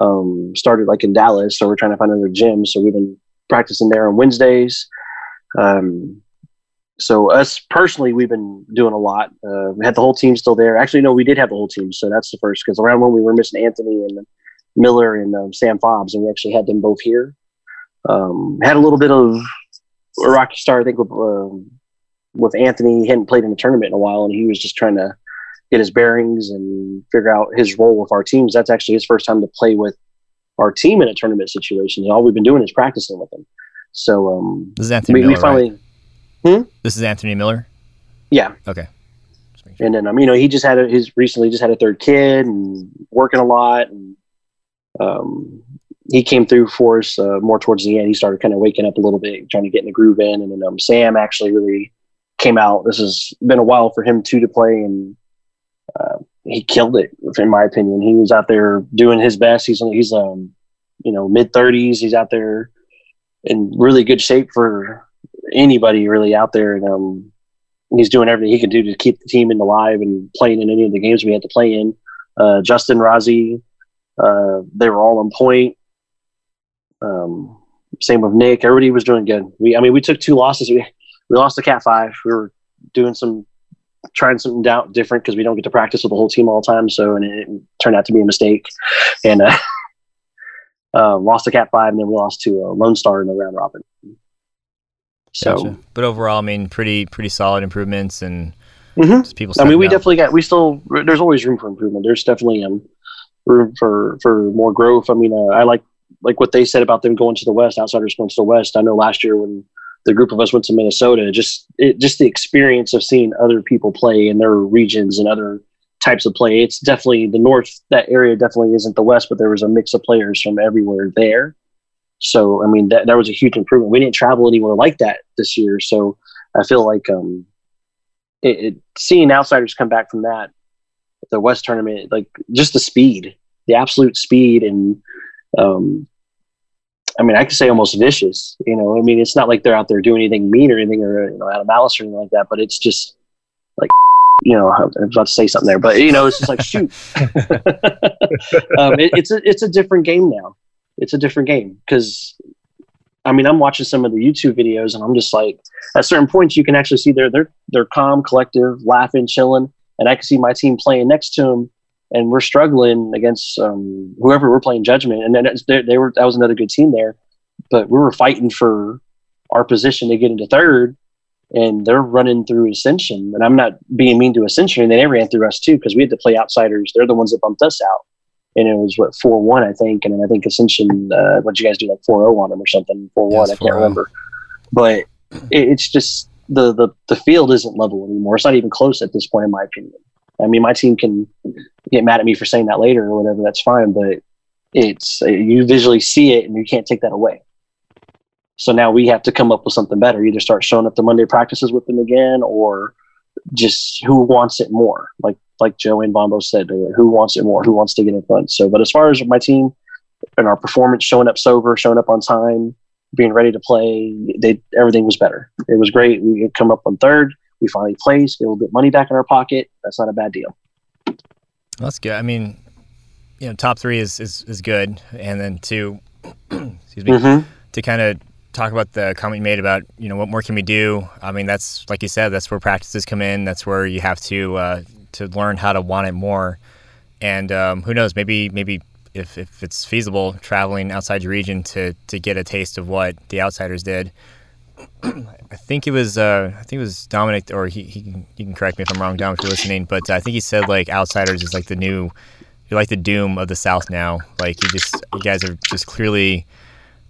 um, started like in Dallas. So we're trying to find another gym. So we've been practicing there on Wednesdays. Um, so us personally, we've been doing a lot. Uh, we had the whole team still there. Actually, no, we did have the whole team. So that's the first because around when we were missing Anthony and Miller and um, Sam Fobbs, and we actually had them both here. Um, had a little bit of a rocky start, I think, with, um, with Anthony. He hadn't played in a tournament in a while, and he was just trying to get his bearings and figure out his role with our teams. That's actually his first time to play with our team in a tournament situation. And all we've been doing is practicing with him. So um, this is Anthony we, Miller. we finally, right? hmm? This is Anthony Miller. Yeah. Okay. And then um, you know, he just had a, his recently just had a third kid and working a lot, and um, he came through for us uh, more towards the end. He started kind of waking up a little bit, trying to get in the groove in, and then um, Sam actually really came out. This has been a while for him too to play, and uh, he killed it. In my opinion, he was out there doing his best. He's he's um you know mid thirties. He's out there in really good shape for anybody really out there, and um he's doing everything he can do to keep the team in the live and playing in any of the games we had to play in. Uh, Justin Razi, uh, they were all on point. Um, same with Nick. Everybody was doing good. We, I mean, we took two losses. We we lost to Cat Five. We were doing some trying something out different because we don't get to practice with the whole team all the time. So, and it turned out to be a mistake. And uh, uh, [laughs] lost to Cat Five, and then we lost to uh, Lone Star in the round robin. So, gotcha. but overall, I mean, pretty pretty solid improvements and mm-hmm. people. I mean, we up. definitely got. We still. There's always room for improvement. There's definitely um room for for more growth. I mean, uh, I like like what they said about them going to the West. Outsiders going to the West. I know last year when the group of us went to Minnesota, just it, just the experience of seeing other people play in their regions and other types of play. It's definitely the North. That area definitely isn't the West, but there was a mix of players from everywhere there. So I mean that that was a huge improvement. We didn't travel anywhere like that this year, so I feel like um, it, it, seeing outsiders come back from that the West tournament, like just the speed, the absolute speed, and um, I mean I could say almost vicious. You know, I mean it's not like they're out there doing anything mean or anything or you know out of malice or anything like that, but it's just like [laughs] you know, I was about to say something there, but you know, it's just like shoot. [laughs] um, it, it's a it's a different game now it's a different game because I mean I'm watching some of the YouTube videos and I'm just like at certain points you can actually see they're they're they're calm, collective, laughing, chilling, and I can see my team playing next to them and we're struggling against um, whoever we're playing Judgment and then they, they were that was another good team there, but we were fighting for our position to get into third and they're running through Ascension and I'm not being mean to Ascension and they ran through us too because we had to play outsiders. They're the ones that bumped us out and it was what four one I think, and then I think Ascension. Uh, what you guys do like four zero on them or something? Four one, I can't remember. But it, it's just the the the field isn't level anymore. It's not even close at this point, in my opinion. I mean, my team can get mad at me for saying that later or whatever. That's fine, but it's uh, you visually see it and you can't take that away. So now we have to come up with something better. Either start showing up to Monday practices with them again, or just who wants it more. Like like Joe and Bombo said, uh, who wants it more? Who wants to get in front? So, but as far as my team and our performance, showing up sober, showing up on time, being ready to play, they everything was better. It was great. We come up on third. We finally place, Get a little bit money back in our pocket. That's not a bad deal. That's good. I mean, you know, top three is is, is good, and then two, [clears throat] excuse me, mm-hmm. to kind of talk about the comment you made about you know what more can we do. I mean, that's like you said, that's where practices come in. That's where you have to uh, to learn how to want it more. And um, who knows, maybe maybe if, if it's feasible, traveling outside your region to to get a taste of what the outsiders did. [clears throat] I think it was uh, I think it was Dominic, or he, he can, you can correct me if I'm wrong, Dom, if you're listening. But I think he said like outsiders is like the new, you're like the doom of the South now. Like you just you guys are just clearly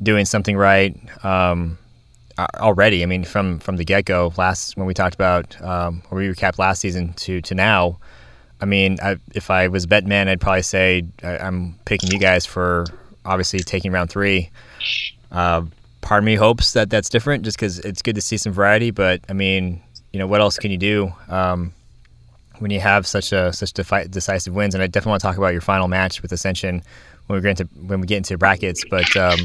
doing something right. Um, already. I mean, from from the get go, last when we talked about um, or we recapped last season to to now, I mean, I, if I was bet man, I'd probably say I, I'm picking you guys for obviously taking round three. Uh, part of me hopes that that's different, just because it's good to see some variety. But I mean, you know, what else can you do um, when you have such a such defi- decisive wins? And I definitely want to talk about your final match with Ascension when we get into when we get into brackets. But um,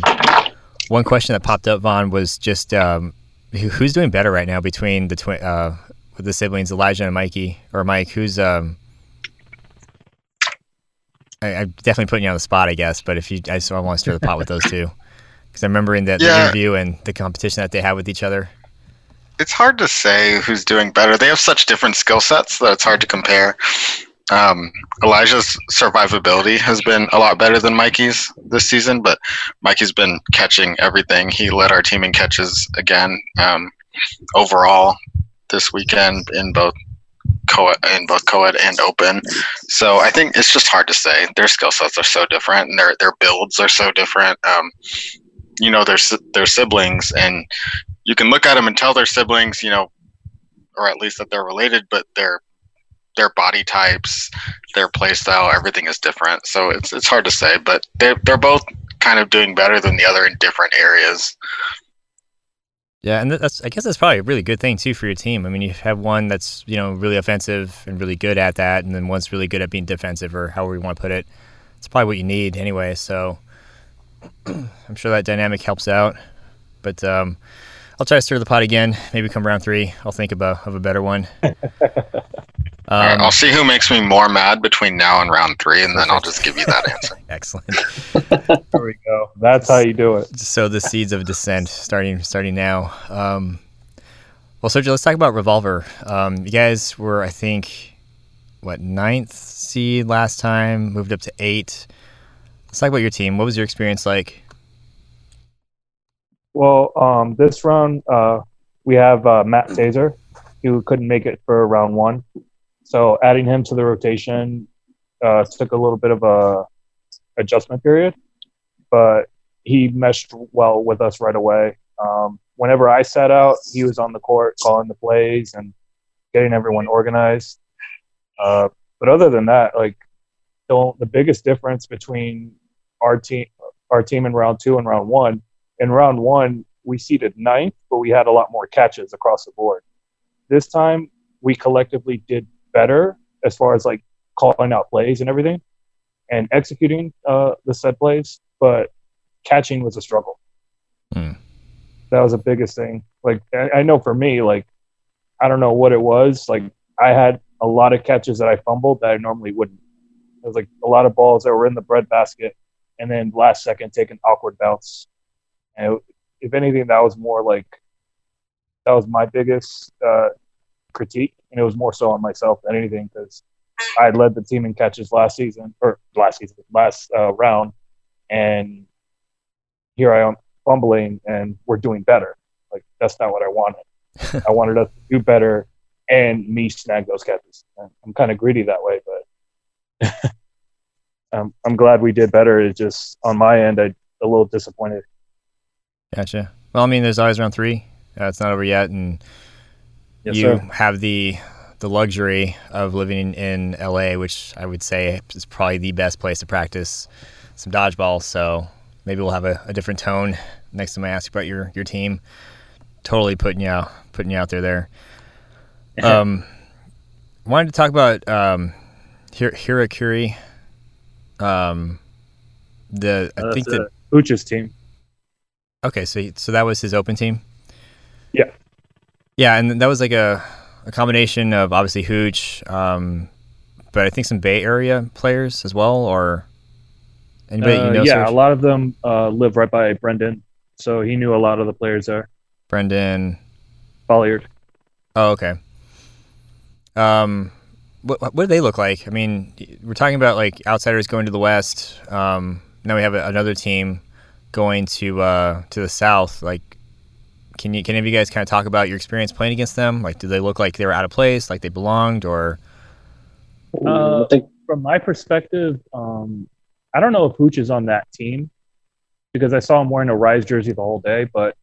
one question that popped up, Von, was just um, who, who's doing better right now between the twin uh, the siblings, Elijah and Mikey or Mike? Who's um, I, am definitely putting you on the spot, I guess. But if you, I just want to stir the pot with those two because I remember in the, yeah. the interview and the competition that they had with each other. It's hard to say who's doing better. They have such different skill sets that it's hard to compare. Um, Elijah's survivability has been a lot better than Mikey's this season, but Mikey's been catching everything. He led our team in catches again um, overall this weekend in both co in both co-ed and open. So I think it's just hard to say. Their skill sets are so different, and their their builds are so different. Um, you know, they're they're siblings, and you can look at them and tell they're siblings. You know, or at least that they're related, but their their body types, their play style, everything is different. So it's it's hard to say, but they they're both kind of doing better than the other in different areas. Yeah, and that's I guess that's probably a really good thing too for your team. I mean, you have one that's you know really offensive and really good at that, and then one's really good at being defensive, or however you want to put it. It's probably what you need anyway. So [clears throat] I'm sure that dynamic helps out. But um, I'll try to stir the pot again. Maybe come round three, I'll think about of a better one. [laughs] Um, right, I'll see who makes me more mad between now and round three, and then I'll just give you that [laughs] answer. Excellent. [laughs] there we go. That's how you do it. So the seeds of dissent starting starting now. Um, well, Sergio, let's talk about Revolver. Um, you guys were, I think, what ninth seed last time, moved up to eight. Let's talk about your team. What was your experience like? Well, um, this round uh, we have uh, Matt Taser, who couldn't make it for round one. So adding him to the rotation uh, took a little bit of a adjustment period, but he meshed well with us right away. Um, whenever I sat out, he was on the court calling the plays and getting everyone organized. Uh, but other than that, like the, the biggest difference between our team, our team in round two and round one, in round one we seeded ninth, but we had a lot more catches across the board. This time we collectively did better as far as like calling out plays and everything and executing uh, the set plays, but catching was a struggle. Mm. That was the biggest thing. Like I, I know for me, like I don't know what it was. Like I had a lot of catches that I fumbled that I normally wouldn't. It was like a lot of balls that were in the bread basket, and then last second taking awkward bounce. And it, if anything, that was more like that was my biggest uh, critique, and it was more so on myself than anything because I had led the team in catches last season or last season, last uh, round, and here I am fumbling, and we're doing better. Like that's not what I wanted. [laughs] I wanted us to do better and me snag those catches. I'm kind of greedy that way, but [laughs] I'm I'm glad we did better. It's just on my end, I a little disappointed. Gotcha. Well, I mean, there's always round three. Uh, it's not over yet, and Yes, you sir. have the the luxury of living in LA, which I would say is probably the best place to practice some dodgeball. So maybe we'll have a, a different tone next time I ask about your your team. Totally putting you out putting you out there there. [laughs] Um, wanted to talk about um, Hir- Hirakuri. Um, the I uh, think the Ucha's team. Okay, so he, so that was his open team. Yeah. Yeah, and that was like a, a combination of obviously Hooch, um, but I think some Bay Area players as well, or anybody uh, you know? Yeah, Serge? a lot of them uh, live right by Brendan, so he knew a lot of the players there. Brendan Bolliard. Oh, okay. Um, what what do they look like? I mean, we're talking about like outsiders going to the west. Um, now we have another team going to uh, to the south. Like, can you can any of you guys kind of talk about your experience playing against them? Like, do they look like they were out of place, like they belonged, or? Uh, from my perspective, um, I don't know if Hooch is on that team because I saw him wearing a Rise jersey the whole day, but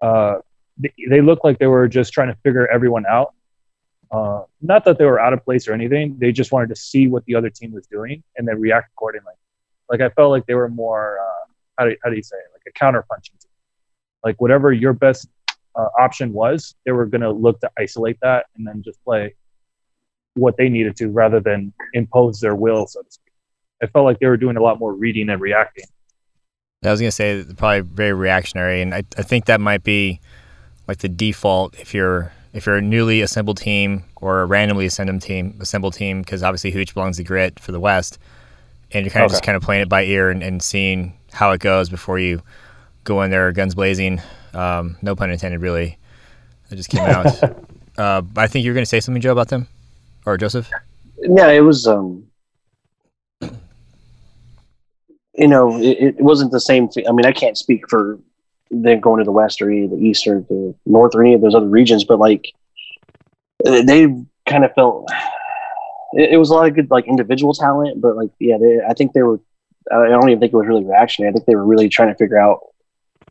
uh, they, they look like they were just trying to figure everyone out. Uh, not that they were out of place or anything. They just wanted to see what the other team was doing and then react accordingly. Like I felt like they were more uh, how do how do you say it? like a counter punching team. Like whatever your best uh, option was, they were going to look to isolate that and then just play what they needed to rather than impose their will, so to speak. I felt like they were doing a lot more reading and reacting. I was gonna say probably very reactionary, and I, I think that might be like the default if you're if you're a newly assembled team or a randomly assembled team assembled team because obviously Hooch belongs to Grit for the West, and you're kind of Okay. just kind of playing it by ear and, and seeing how it goes before you go in there guns blazing. Um, no pun intended, really. It just came out. [laughs] uh, I think you're gonna say something, Joe, about them, or Joseph. Yeah, it was. Um, you know, it, it wasn't the same. Thing. I mean, I can't speak for them going to the west or any of the east or the north or any of those other regions, but like they kind of felt it, it was a lot of good like individual talent, but like yeah, they, I think they were. I don't even think it was really reactionary. I think they were really trying to figure out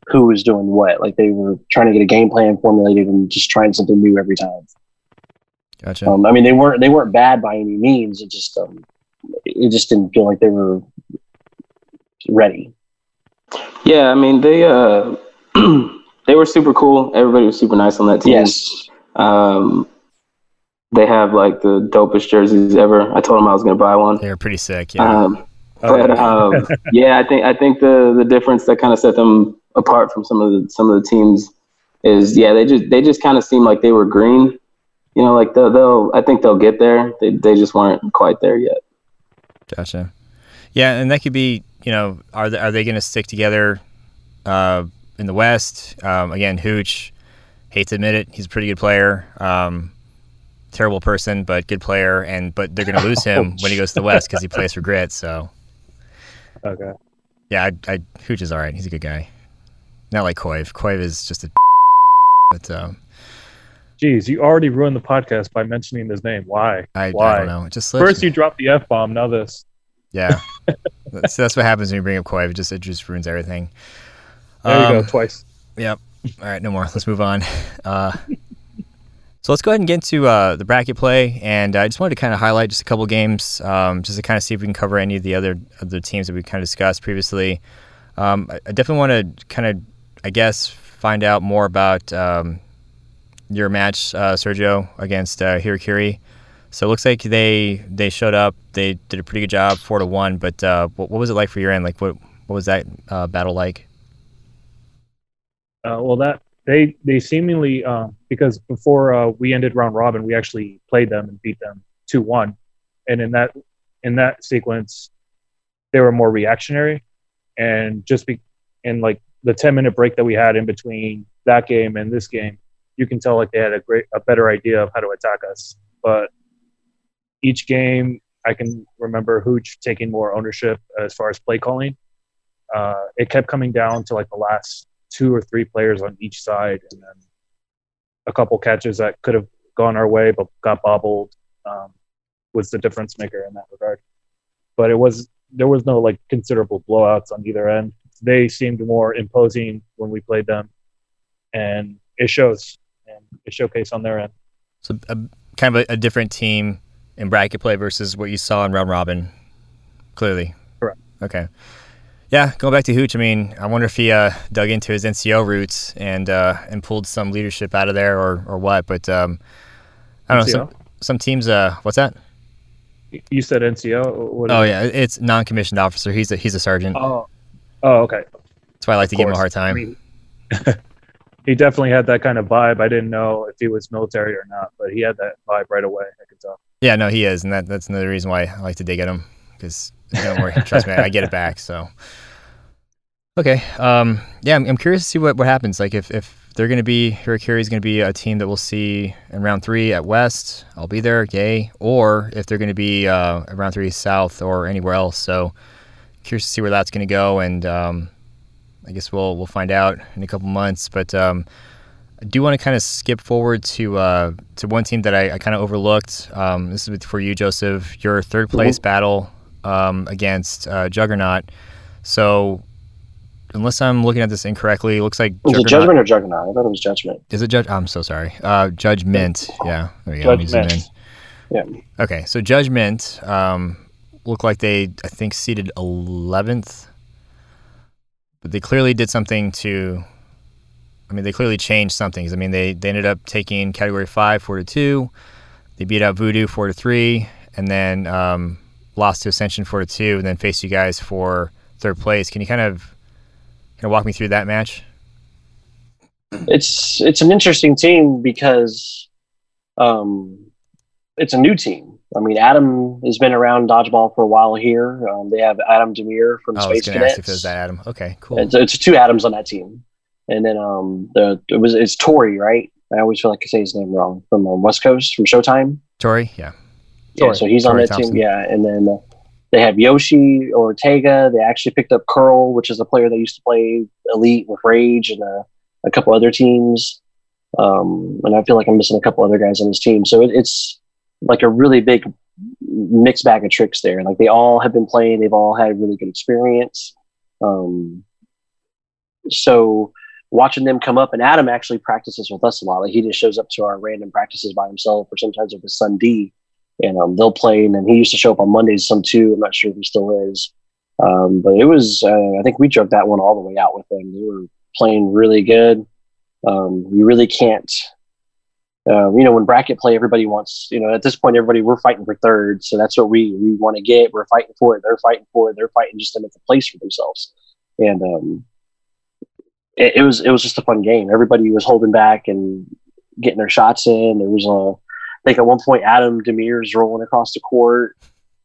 who was doing what. Like they were trying to get a game plan formulated and just trying something new every time. Gotcha. Um, I mean, they weren't they weren't bad by any means. It just um, it just didn't feel like they were ready. Yeah, I mean they uh [clears throat] they were super cool. Everybody was super nice on that team. Yes, Um, they have like the dopest jerseys ever. I told them I was gonna buy one. They're pretty sick. Yeah. Um, but um, [laughs] yeah, I think I think the the difference that kind of set them apart from some of the some of the teams is yeah they just they just kind of seem like they were green. You know, like they'll, they'll I think they'll get there. They they just weren't quite there yet. Gotcha. Yeah, and that could be, you know, are they, are they going to stick together uh, in the West? Um, again, Hooch, hate to admit it, he's a pretty good player. Um, terrible person, but good player. And but they're going to lose him when he goes to the West because he plays for Grit. So Okay. yeah, I, I, Hooch is all right. He's a good guy. Not like Koiv. Koiv is just a. [laughs] But um, Jeez, you already ruined the podcast by mentioning his name. Why? I, I don't know. It just. First you dropped the f bomb. Now this. yeah. [laughs] that's, that's what happens when you bring up Koiv. It just it just ruins everything. There you Um, go. Twice. Yep. All right, no more. Let's move on. Uh, [laughs] so let's go ahead and get into uh, the bracket play, and I just wanted to kind of highlight just a couple games, um, just to kind of see if we can cover any of the other other teams that we kind of discussed previously. Um, I, I definitely want to kind of, I guess, find out more about um, your match, uh, Sergio, against uh, Hirikiri. So it looks like they they showed up. They did a pretty good job, four to one. But uh, what, what was it like for your end? Like, what what was that uh, battle like? Uh, well, that they they seemingly uh, because before uh, we ended round robin, we actually played them and beat them two one, and in that in that sequence, they were more reactionary, and just be in like the ten minute break that we had in between that game and this game, you can tell like they had a great a better idea of how to attack us. But each game, I can remember Hooch taking more ownership as far as play calling. Uh, it kept coming down to like the last two or three players on each side, and then a couple catches that could have gone our way but got bobbled um, was the difference maker in that regard. But it was there was no like considerable blowouts on either end. They seemed more imposing when we played them, and it shows and it showcased on their end. So a, kind of a, a different team in bracket play versus what you saw in round robin. Clearly. Correct. Okay. Yeah, going back to Hooch, I mean, I wonder if he uh, dug into his NCO roots and uh, and pulled some leadership out of there or, or what. But um, I don't know. Some, some teams. Uh, what's that? You said NCO. What Oh yeah, it's non-commissioned officer. He's a he's a sergeant. Oh, oh okay. That's why I like to give him a hard time. I mean, [laughs] he definitely had that kind of vibe. I didn't know if he was military or not, but he had that vibe right away. I could tell. Yeah, no, he is, and that that's another reason why I like to dig at him because don't worry, trust me, I get it back. So, okay, um, yeah, I'm, I'm curious to see what, what happens. Like if if they're going to be Hirikiri is going to be a team that we'll see in round three at West, I'll be there, yay. Or if they're going to be uh, at round three South or anywhere else. So, curious to see where that's going to go, and um, I guess we'll we'll find out in a couple months. But um, I do want to kind of skip forward to uh, to one team that I, I kind of overlooked. Um, this is for you, Joseph. Your third place battle um, against uh, Juggernaut. So unless I'm looking at this incorrectly, it looks like Was it Juggernaut- Judgment or Juggernaut? I thought it was Judgment. Is it Judge? I'm so sorry. Uh, Judgment. Yeah. There you go. Let me zoom in. Judgment. Yeah. Okay, so Judgment um, looked like they, I think, seated 11th, but they clearly did something to. I mean, they clearly changed something. 'cause, I mean, they, they ended up taking Category Five four to two. They beat out Voodoo four to three, and then um, lost to Ascension four to two, and then faced you guys for third place. Can you kind of kind of walk me through that match? It's it's an interesting team because um, it's a new team. I mean, Adam has been around dodgeball for a while here. Um, they have Adam Demir from Oh, I was Space going to ask Cadets. if it was that Adam. Okay, cool. It's, it's two Adams on that team, and then um, the it was it's Tori, right? I always feel like I say his name wrong from um, West Coast from Showtime. Tori, yeah. Yeah, so he's on that Thompson. team. Yeah, and then uh, they have Yoshi Ortega. They actually picked up Curl, which is a player that used to play Elite with Rage and uh, a couple other teams. Um, and I feel like I'm missing a couple other guys on his team. So it, it's like a really big mixed bag of tricks there. Like they all have been playing. They've all had really good experience. Um, so watching them come up, and Adam actually practices with us a lot. Like he just shows up to our random practices by himself, or sometimes with his son D, and um, they'll play. And then he used to show up on Mondays some too. I'm not sure if he still is, um, but it was. Uh, I think we drug that one all the way out with them. They were playing really good. Um, really can't. Uh, you know, when bracket play, everybody wants. You know, at this point, everybody we're fighting for third, so that's what we we want to get. We're fighting for it. They're fighting for it. They're fighting just to make a place for themselves. And um, it, it was it was just a fun game. Everybody was holding back and getting their shots in. There was a, think at one point Adam Demir's rolling across the court.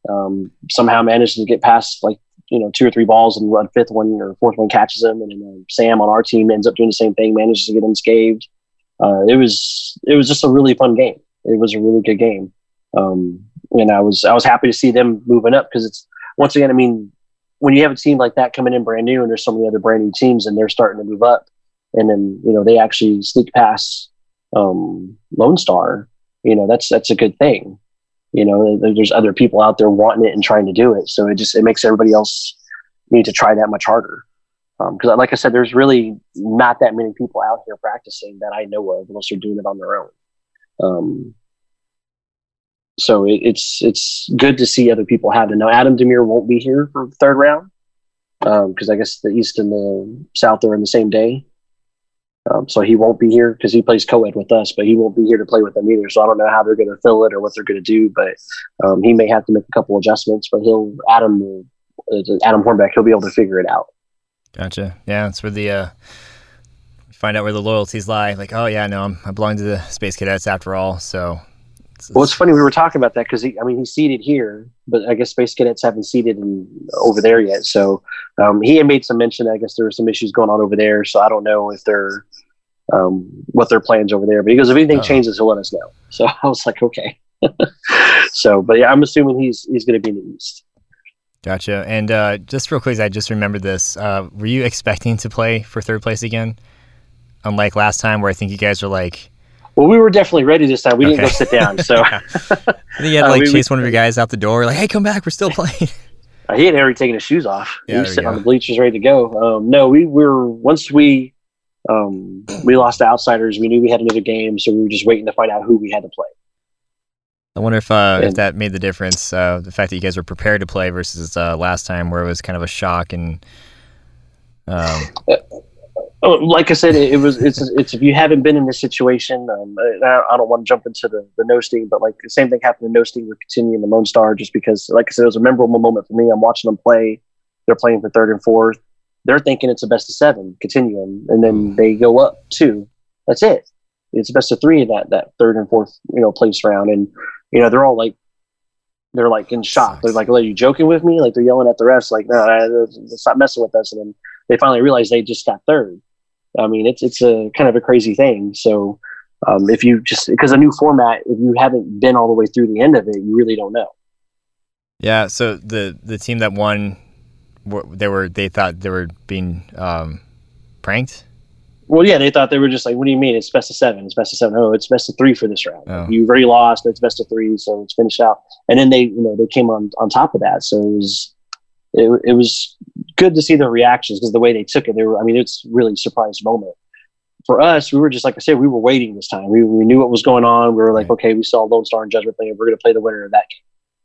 Um, somehow manages to get past like you know two or three balls and one fifth one or fourth one catches him, and then um, Sam on our team ends up doing the same thing, manages to get unscathed. Uh, it was it was just a really fun game. It was a really good game, um, and I was I was happy to see them moving up because it's once again I mean when you have a team like that coming in brand new and there's so many other brand new teams and they're starting to move up and then you know they actually sneak past um, Lone Star, you know that's that's a good thing. You know, there's other people out there wanting it and trying to do it, so it just it makes everybody else need to try that much harder. Because, like I said, there's really not that many people out here practicing that I know of, unless they're doing it on their own. Um, so it, it's it's good to see other people have it. Now, Adam Demir won't be here for the third round because I guess the East and the South are in the same day. Um, so he won't be here because he plays co-ed with us, but he won't be here to play with them either. So I don't know how they're going to fill it or what they're going to do, but um, he may have to make a couple adjustments. But he'll Adam will uh, Adam Hornbeck he'll be able to figure it out. Gotcha. Yeah, that's where the uh, find out where the loyalties lie. Like, oh yeah, no, I'm, I belong to the Space Cadets after all. So, it's, Well, it's funny we were talking about that because I mean he's seated here, but I guess Space Cadets haven't seated in, over there yet. So um, he had made some mention. that I guess there were some issues going on over there. So I don't know if they're um, what their plans over there. But he goes, if anything Oh. changes, he'll let us know. So [laughs] I was like, okay. [laughs] so, but yeah, I'm assuming he's he's going to be in the East. gotcha. And uh, just real quick, I just remembered this. Uh, were you expecting to play for third place again? Unlike last time, where I think you guys were like, Well, we were definitely ready this time. We didn't go sit down. [laughs] So I think you had to Uh, like we- we- chase one of your guys out the door, like, hey, come back, we're still playing. Uh, he had already taken his shoes off. Yeah, he was sitting on the bleachers ready to go. Um, no, we were once we um, we lost to outsiders. We knew we had another game, so we were just waiting to find out who we had to play. I wonder if uh, if that made the difference. Uh, the fact that you guys were prepared to play versus uh, last time, where it was kind of a shock and. Um, Oh, like I said, it, it was it's it's if you haven't been in this situation, um, I, I don't want to jump into the the no steam, but like the same thing happened in no steam with continuing the Lone Star, just because, like I said, it was a memorable moment for me. I'm watching them play. They're playing for third and fourth. They're thinking it's a best of seven, continuum, and then they go up two. That's it. It's a best of three in that that third and fourth you know place round, and you know they're all like they're like in shock. They're like, "Are you joking with me?" Like they're yelling at the refs, like, "No, messing with us." And then they finally realize they just got third. I mean, it's it's a kind of a crazy thing. So um, if you just because a new format, if you haven't been all the way through the end of it, you really don't know. Yeah, so the the team that won, they were they thought they were being um, pranked. Well, yeah, they thought they were just like, "What do you mean? It's best of seven. It's best of seven. Oh, it's best of three for this round. Oh. You've already lost. It's best of three, so it's finished out." And then they, you know, they came on on top of that. So it was, it, it was good to see their reactions because the way they took it, they were. I mean, it's really a surprise moment for us. We were just like I said, we were waiting this time. We, we knew what was going on. We were like, okay, we saw Lone Star and Judgment Day. We're going to play the winner of that game.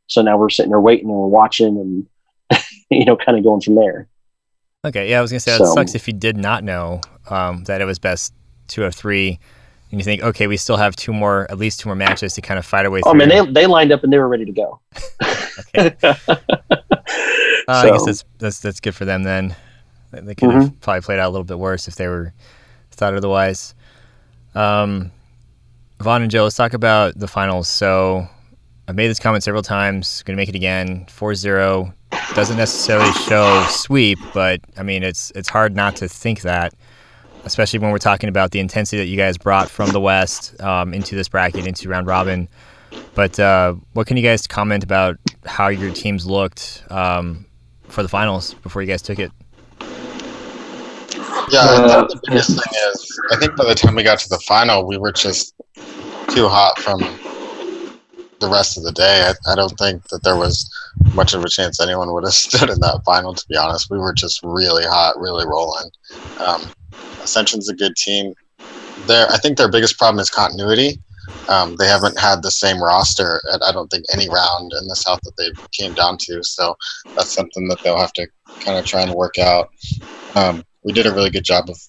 So now we're sitting there waiting and we're watching and [laughs] you know, kind of going from there. Okay, yeah, I was gonna say so, it sucks if you did not know um, that it was best two of three, and you think, okay, we still have two more, at least two more matches to kind of fight our way. Oh through. man, they they lined up and they were ready to go. okay. [laughs] Uh, so. I guess that's that's that's good for them then. They could have mm-hmm. probably played out a little bit worse if they were thought otherwise. Um, Von and Joe, let's talk about the finals. So I've made this comment several times. Going to make it again. 4-0 doesn't necessarily show sweep, but I mean it's it's hard not to think that, especially when we're talking about the intensity that you guys brought from the West um, into this bracket, into round robin. But uh, what can you guys comment about how your teams looked um, for the finals before you guys took it? Yeah, uh, the biggest thing is I think by the time we got to the final, we were just too hot from the rest of the day. I, I don't think that there was much of a chance anyone would have [laughs] stood in that final. To be honest, we were just really hot, really rolling. Um, Ascension's a good team. There, I think their biggest problem is continuity. Um, they haven't had the same roster at I don't think any round in the South that they came down to. So that's something that they'll have to kind of try and work out. Um, we did a really good job of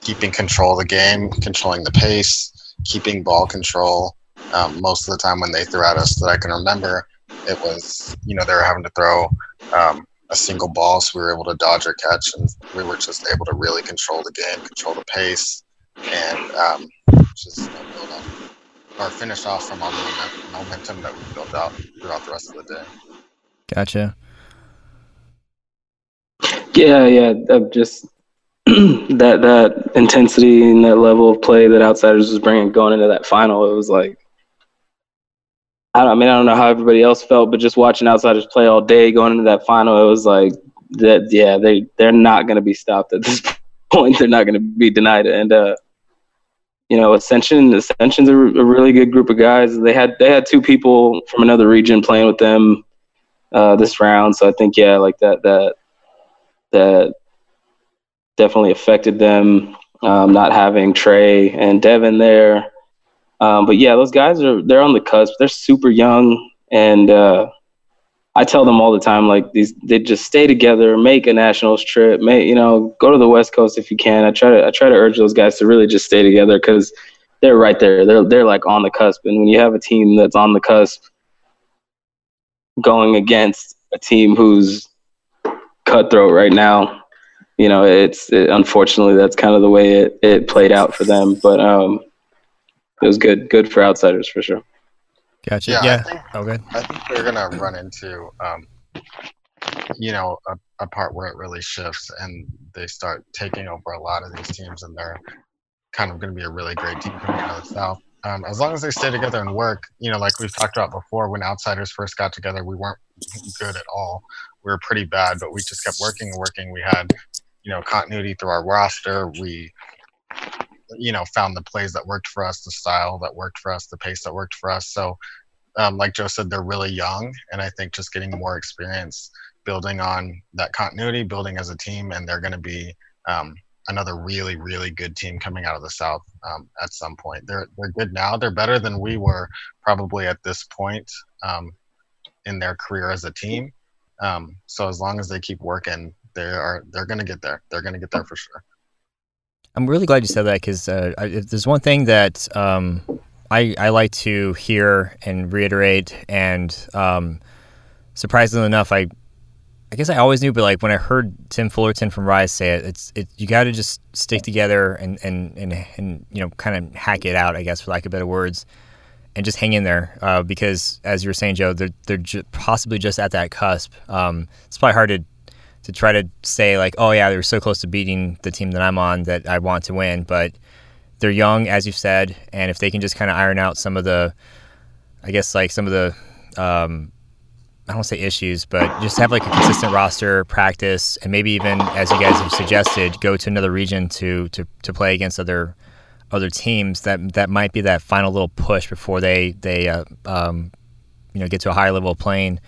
keeping control of the game, controlling the pace, keeping ball control. Um, most of the time when they threw at us that I can remember, it was, you know, they were having to throw um, a single ball, so we were able to dodge or catch, and we were just able to really control the game, control the pace, and um, just you know, build up or finish off from all the momentum that we built out throughout the rest of the day. Gotcha. Yeah, yeah, just [clears throat] that that intensity and that level of play that Outsiders was bringing going into that final. It was like I, don't, I mean I don't know how everybody else felt, but just watching Outsiders play all day going into that final, it was like that. Yeah, they they're not going to be stopped at this [laughs] point. They're not going to be denied. And uh, you know, Ascension Ascension's a, really good group of guys. They had they had two people from another region playing with them uh, this round, so I think yeah, like that that that definitely affected them. Um, not having Trey and Devin there, um, but yeah, those guys are they're on the cusp. They're super young, and uh, I tell them all the time like these they just stay together, make a nationals trip, make you know go to the West Coast if you can. I try to I try to urge those guys to really just stay together because they're right there. They're they're like on the cusp, and when you have a team that's on the cusp going against a team who's cutthroat right now. You know, it's it, unfortunately that's kind of the way it, it played out for them. But um, it was good, good for outsiders for sure. Gotcha. Yeah. yeah. I think, oh, good. I think they're gonna run into, um, you know, a, a part where it really shifts and they start taking over a lot of these teams, and they're kind of going to be a really great team coming out of the South. Um, as long as they stay together and work, you know, like we've talked about before, when outsiders first got together, we weren't good at all we were pretty bad, but we just kept working and working. We had, you know, continuity through our roster. We, you know, found the plays that worked for us, the style that worked for us, the pace that worked for us. So, um, like Joe said, they're really young, and I think just getting more experience, building on that continuity, building as a team, and they're going to be um, another really, really good team coming out of the South um, at some point. They're they're good now. They're better than we were probably at this point um, in their career as a team. Um, so as long as they keep working, they are they're going to get there. They're going to get there for sure. I'm really glad you said that because uh, there's one thing that um, I, I like to hear and reiterate, and um, surprisingly enough, I I guess I always knew, but like when I heard Tim Fullerton from Rise say it, it's it you got to just stick together and and and and you know kind of hack it out, I guess, for lack of better words and just hang in there uh, because, as you were saying, Joe, they're they're ju- possibly just at that cusp. Um, it's probably hard to to try to say like, oh yeah, they're so close to beating the team that I'm on that I want to win, but they're young, as you've said, and if they can just kind of iron out some of the, I guess like some of the, um, I don't say issues, but just have like a consistent roster, practice, and maybe even as you guys have suggested, go to another region to to to play against other other teams that that might be that final little push before they they uh, um, you know get to a higher level of playing.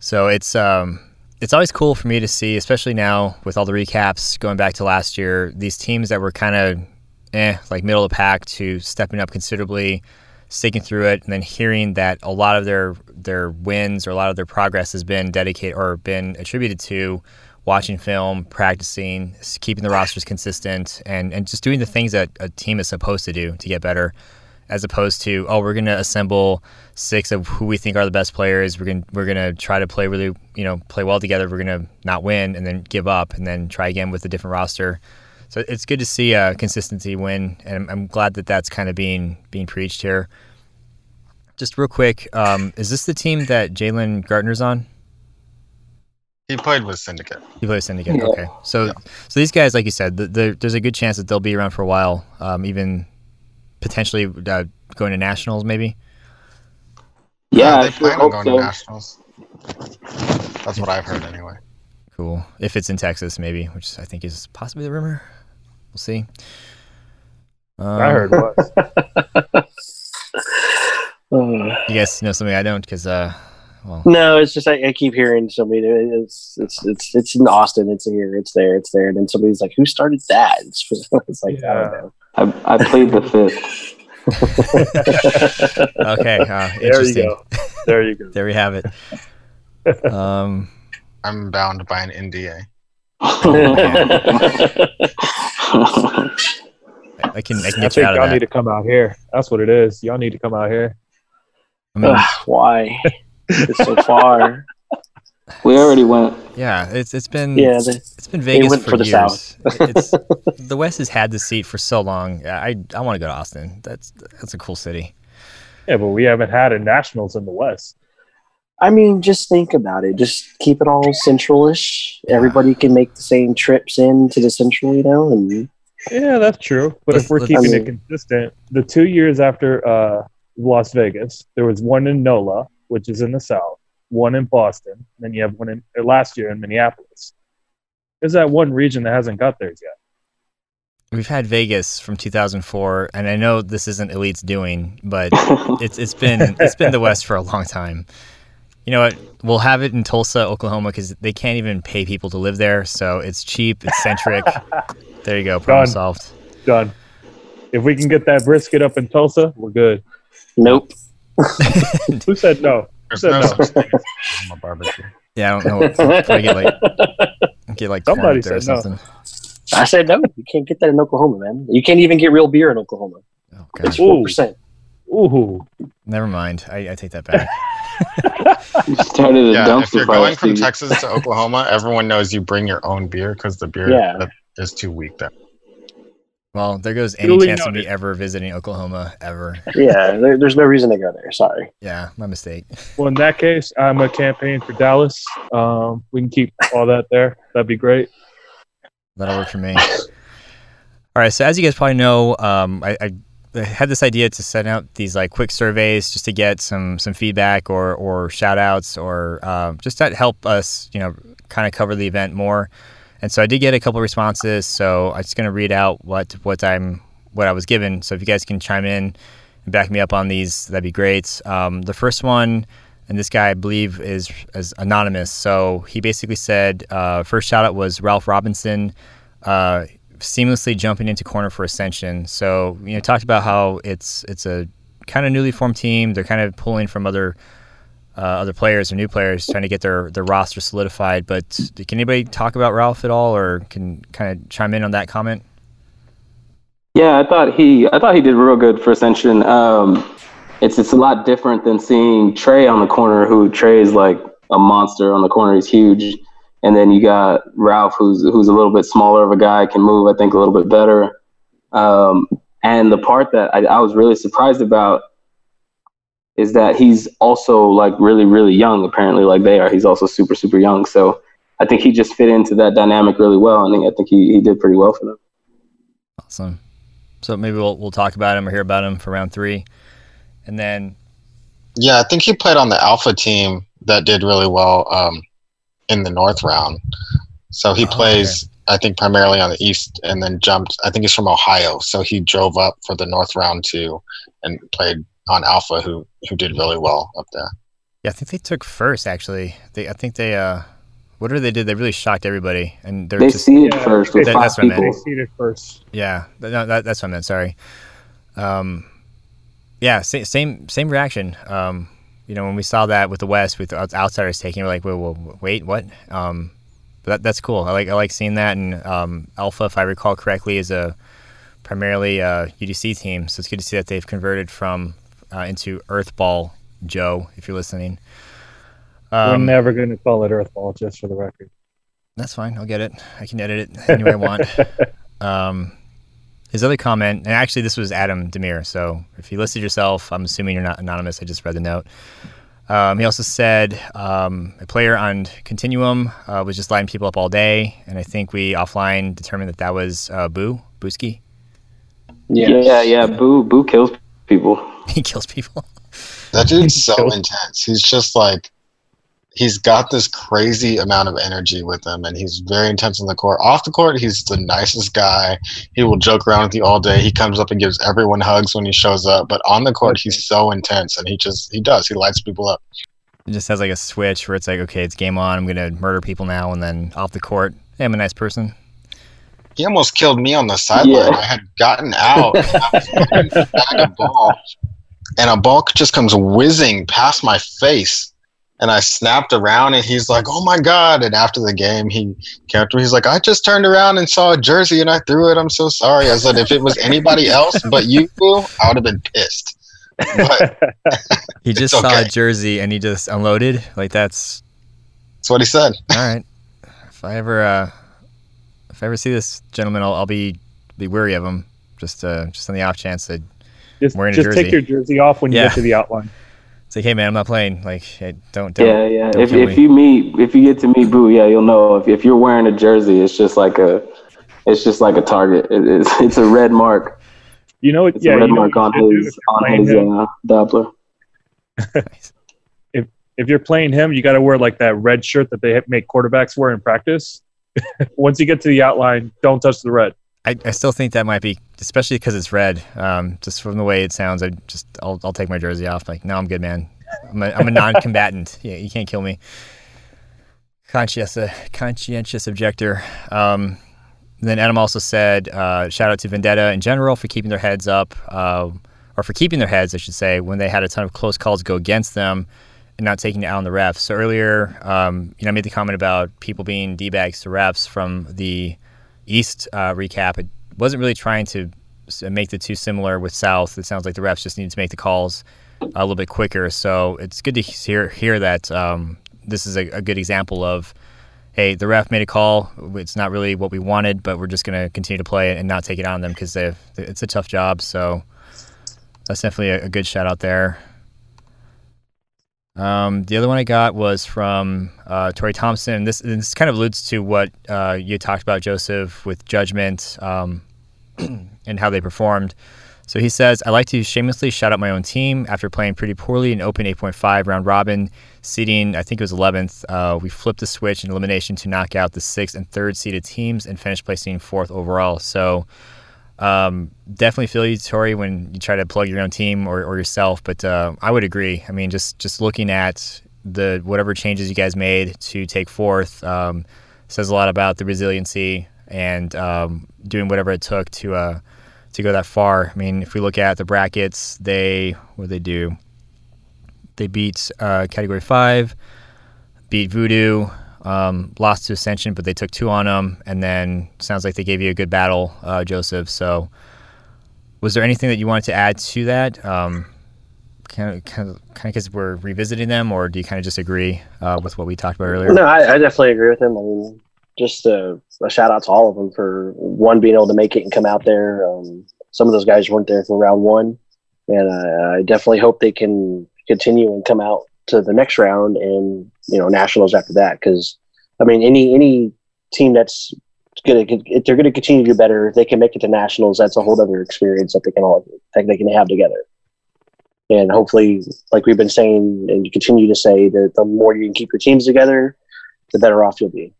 So it's um, it's always cool for me to see, especially now with all the recaps going back to last year, these teams that were kind of eh, like middle of the pack to stepping up considerably, sticking through it, and then hearing that a lot of their their wins or a lot of their progress has been dedicated or been attributed to watching film, practicing, keeping the rosters consistent, and and just doing the things that a team is supposed to do to get better as opposed to oh we're going to assemble six of who we think are the best players we're going we're going to try to play really you know play well together we're going to not win and then give up and then try again with a different roster so it's good to see a consistency win and I'm, I'm glad that that's kind of being being preached here just real quick um, is this the team that Jalen Gardner's on he played with Syndicate. He played with Syndicate. Yeah. Okay, so Yeah. so these guys, like you said, the, the, there's a good chance that they'll be around for a while, um, even potentially uh, going to nationals, maybe. Yeah, they I plan on going so. to nationals. That's what I've heard anyway. Cool. If it's in Texas, maybe, which I think is possibly the rumor. We'll see. Um, I heard was. [laughs] Uh, You guys know something I don't, because uh, well, no, it's just I, I keep hearing somebody. It's it's it's it's in Austin. It's here. It's there. It's there. And then somebody's like, "Who started that?" It's, [laughs] it's like I don't know. I, I plead the fifth. [laughs] okay, uh, there you go. There you go. [laughs] There we have it. Um, I'm bound by an NDA. I can I can I get you think out y'all of need to come out here. That's what it is. Y'all need to come out here. I mean, Ugh, why? It's so far. We already went. yeah, it's it's been Yeah, the, It's been Vegas went for, for the years. it's [laughs] the West has had the seat for so long. I I want to go to Austin. That's that's a cool city. Yeah, but we haven't had a nationals in the West. I mean, just think about it. Just keep it all centralish. Everybody can make the same trips into the central, you know, and Yeah, that's true. But Let's- if we're keeping I it consistent, the two years after uh, Las Vegas, there was one in NOLA, which is in the South, one in Boston, and then you have one in uh, last year in Minneapolis. There's that one region that hasn't got theirs yet. We've had Vegas from 2004, and I know this isn't Elite's doing, but [laughs] it's it's been it's been the West for a long time. You know what? We'll have it in Tulsa, Oklahoma, because they can't even pay people to live there, so it's cheap, it's centric. [laughs] there you go, problem Done. solved. Done. If we can get that brisket up in Tulsa, we're good. nope. [laughs] Who said no? There's Said no no. such thing as a barbecue. Yeah, I don't know. What, probably get like [laughs] get like Somebody up there or said no. I said no. You can't get that in Oklahoma, man. You can't even get real beer in Oklahoma. Oh god, It's four percent. Ooh. never mind. I, I take that back. [laughs] You started a Yeah, if you're going from Texas to Oklahoma, everyone knows you bring your own beer because the beer Yeah. that is too weak there. Well, there goes any Duly chance of me ever visiting Oklahoma ever. [laughs] Yeah, there, there's no reason to go there. Sorry. Yeah, my mistake. [laughs] Well, in that case, I'm a campaign for Dallas. Um, we can keep all that there. That'd be great. That'll work for me. All right. So as you guys probably know, um, I, I I had this idea to send out these like quick surveys just to get some some feedback or or shout outs or um, just to help us, you know, kind of cover the event more. And so I did get a couple responses. So I'm just gonna read out what what I'm what I was given. So if you guys can chime in and back me up on these, that'd be great. Um, the first one, and this guy I believe is is anonymous. So he basically said uh, first shout out was Ralph Robinson. Uh, seamlessly jumping into corner for Ascension. So you know, talked about how it's it's a kind of newly formed team. They're kind of pulling from other uh, other players or new players, trying to get their their roster solidified. But can anybody talk about Ralph at all, or can kind of chime in on that comment? Yeah, I thought he I thought he did real good for Ascension. Um, it's it's a lot different than seeing Trey on the corner, who Trey is like a monster on the corner. He's huge, and then you got Ralph, who's who's a little bit smaller of a guy, can move I think a little bit better. Um, and the part that I, I was really surprised about is that he's also like really really young. Apparently, like they are. He's also super super young. So I think he just fit into that dynamic really well, and I think he, he did pretty well for them. Awesome. So maybe we'll we'll talk about him or hear about him for round three, and then Yeah, I think he played on the Alpha team that did really well um, in the North round. So he Oh, plays, I think, primarily on the East, and then jumped. I think he's from Ohio, so he drove up for the North round too, and played on Alpha, who who did really well up there. yeah, I think they took first actually. They I think they uh whatever they did, they really shocked everybody, and they're They just seeded Yeah, first with that- five that's what I meant. They people. seeded first. yeah. No, that, that's what I meant. Sorry. Um, yeah, same same same reaction. Um, you know, when we saw that with the West with outsiders taking, we're like, wait, wait, wait what? Um, but that, that's cool. I like I like seeing that. And um, Alpha, if I recall correctly, is a primarily a UDC team, so it's good to see that they've converted from uh, into Earthball Joe. If you're listening. We're Um, never going to call it Earthball, just for the record. That's fine. I'll get it. I can edit it any way I want. [laughs] Um, his other comment, and actually this was Adam Demir. So if you listed yourself, I'm assuming you're not anonymous. I just read the note. Um, he also said um, a player on Continuum uh, was just lighting people up all day, and I think we offline determined that that was uh, Boo Booski. Yeah. Yeah, yeah. Boo, Boo kills people. [laughs] he kills people. That dude's [laughs] so intense. He's just like he's got this crazy amount of energy with him and he's very intense on the court. Off the court, he's the nicest guy. He will joke around with you all day. He comes up and gives everyone hugs when he shows up. But on the court he's so intense and he just he does. He lights people up. It just has like a switch where it's like, okay, it's game on. I'm gonna murder people now, and then off the court, hey, I'm a nice person. He almost killed me on the sideline. Yeah. I had gotten out and [laughs] I was looking bag a ball, and a ball just comes whizzing past my face. And I snapped around, and he's like, "Oh my god!" And after the game, he came up to me. He's like, "I just turned around and saw a jersey, and I threw it. I'm so sorry." I said, "If it was anybody else but you, I would have been pissed." But [laughs] He just It's saw a jersey and he just unloaded. Like that's that's what he said. all right. If I ever, uh, if I ever see this gentleman, I'll, I'll be be wary of him. Just, uh, just on the off chance that just Wearing a just jersey. take your jersey off when you Yeah. get to the outline. it's like, hey man, I'm not playing. Like, hey, don't, don't. Yeah, yeah. don't If if me. you meet, if you get to meet Boo, yeah, you'll know. If if you're wearing a jersey, it's just like a, it's just like a target. It, it's [laughs] it's a red mark. You know? It's Yeah, a red mark on you should do if his on his him? uh, Doppler. [laughs] if you're playing him, you got to wear like that red shirt that they make quarterbacks wear in practice. [laughs] Once you get to the outline, don't touch the red. I, I still think that might be, especially because it's red. Um, just from the way it sounds, I just, I'll, I'll take my jersey off. Like, no, I'm good, man. I'm a, I'm a non-combatant. [laughs] Yeah, you can't kill me. Conscientious, uh, conscientious objector. Um, then Adam also said, uh, shout out to Vendetta in general for keeping their heads up, uh, or for keeping their heads, I should say, when they had a ton of close calls go against them and not taking it out on the refs. So earlier, um, you know, I made the comment about people being d-bags to refs from the East uh, recap. It wasn't really trying to make the two similar with South. It sounds like the refs just needed to make the calls a little bit quicker. So it's good to hear hear that um, this is a, a good example of, hey, the ref made a call. It's not really what we wanted, but we're just going to continue to play it and not take it on them because it's a tough job. So that's definitely a, a good shout out there. Um, the other one I got was from uh, Tori Thompson. This this kind of alludes to what uh, you talked about, Joseph, with judgment um, [clears throat] and how they performed. So he says, I like to shamelessly shout out my own team after playing pretty poorly in Open 8.5 round robin, seeding, I think it was 11th. Uh, we flipped the switch in elimination to knock out the sixth and third seeded teams and finished placing fourth overall. So um, definitely feel you, Tori, when you try to plug your own team or, or yourself. But uh, I would agree. I mean, just just looking at the whatever changes you guys made to take fourth um, says a lot about the resiliency and um, doing whatever it took to uh, to go that far. I mean, if we look at the brackets, they what they do? They beat uh, Category Five, beat Voodoo, um, lost to Ascension, but they took two on them, and then sounds like they gave you a good battle, uh, Joseph. So, was there anything that you wanted to add to that? Um, kind of, kind of, kind of, because we're revisiting them, or do you kind of just agree uh, with what we talked about earlier? No, I, I definitely agree with him. I mean, just a, a, shout out to all of them for one being able to make it and come out there. Um, some of those guys weren't there for round one, and uh, I definitely hope they can continue and come out to the next round and you know nationals after that. Because I mean, any any team that's gonna if they're gonna continue to do better, if they can make it to nationals. That's a whole other experience that they can all that they can have together. And hopefully, like we've been saying, and continue to say, that the more you can keep your teams together, the better off you'll be.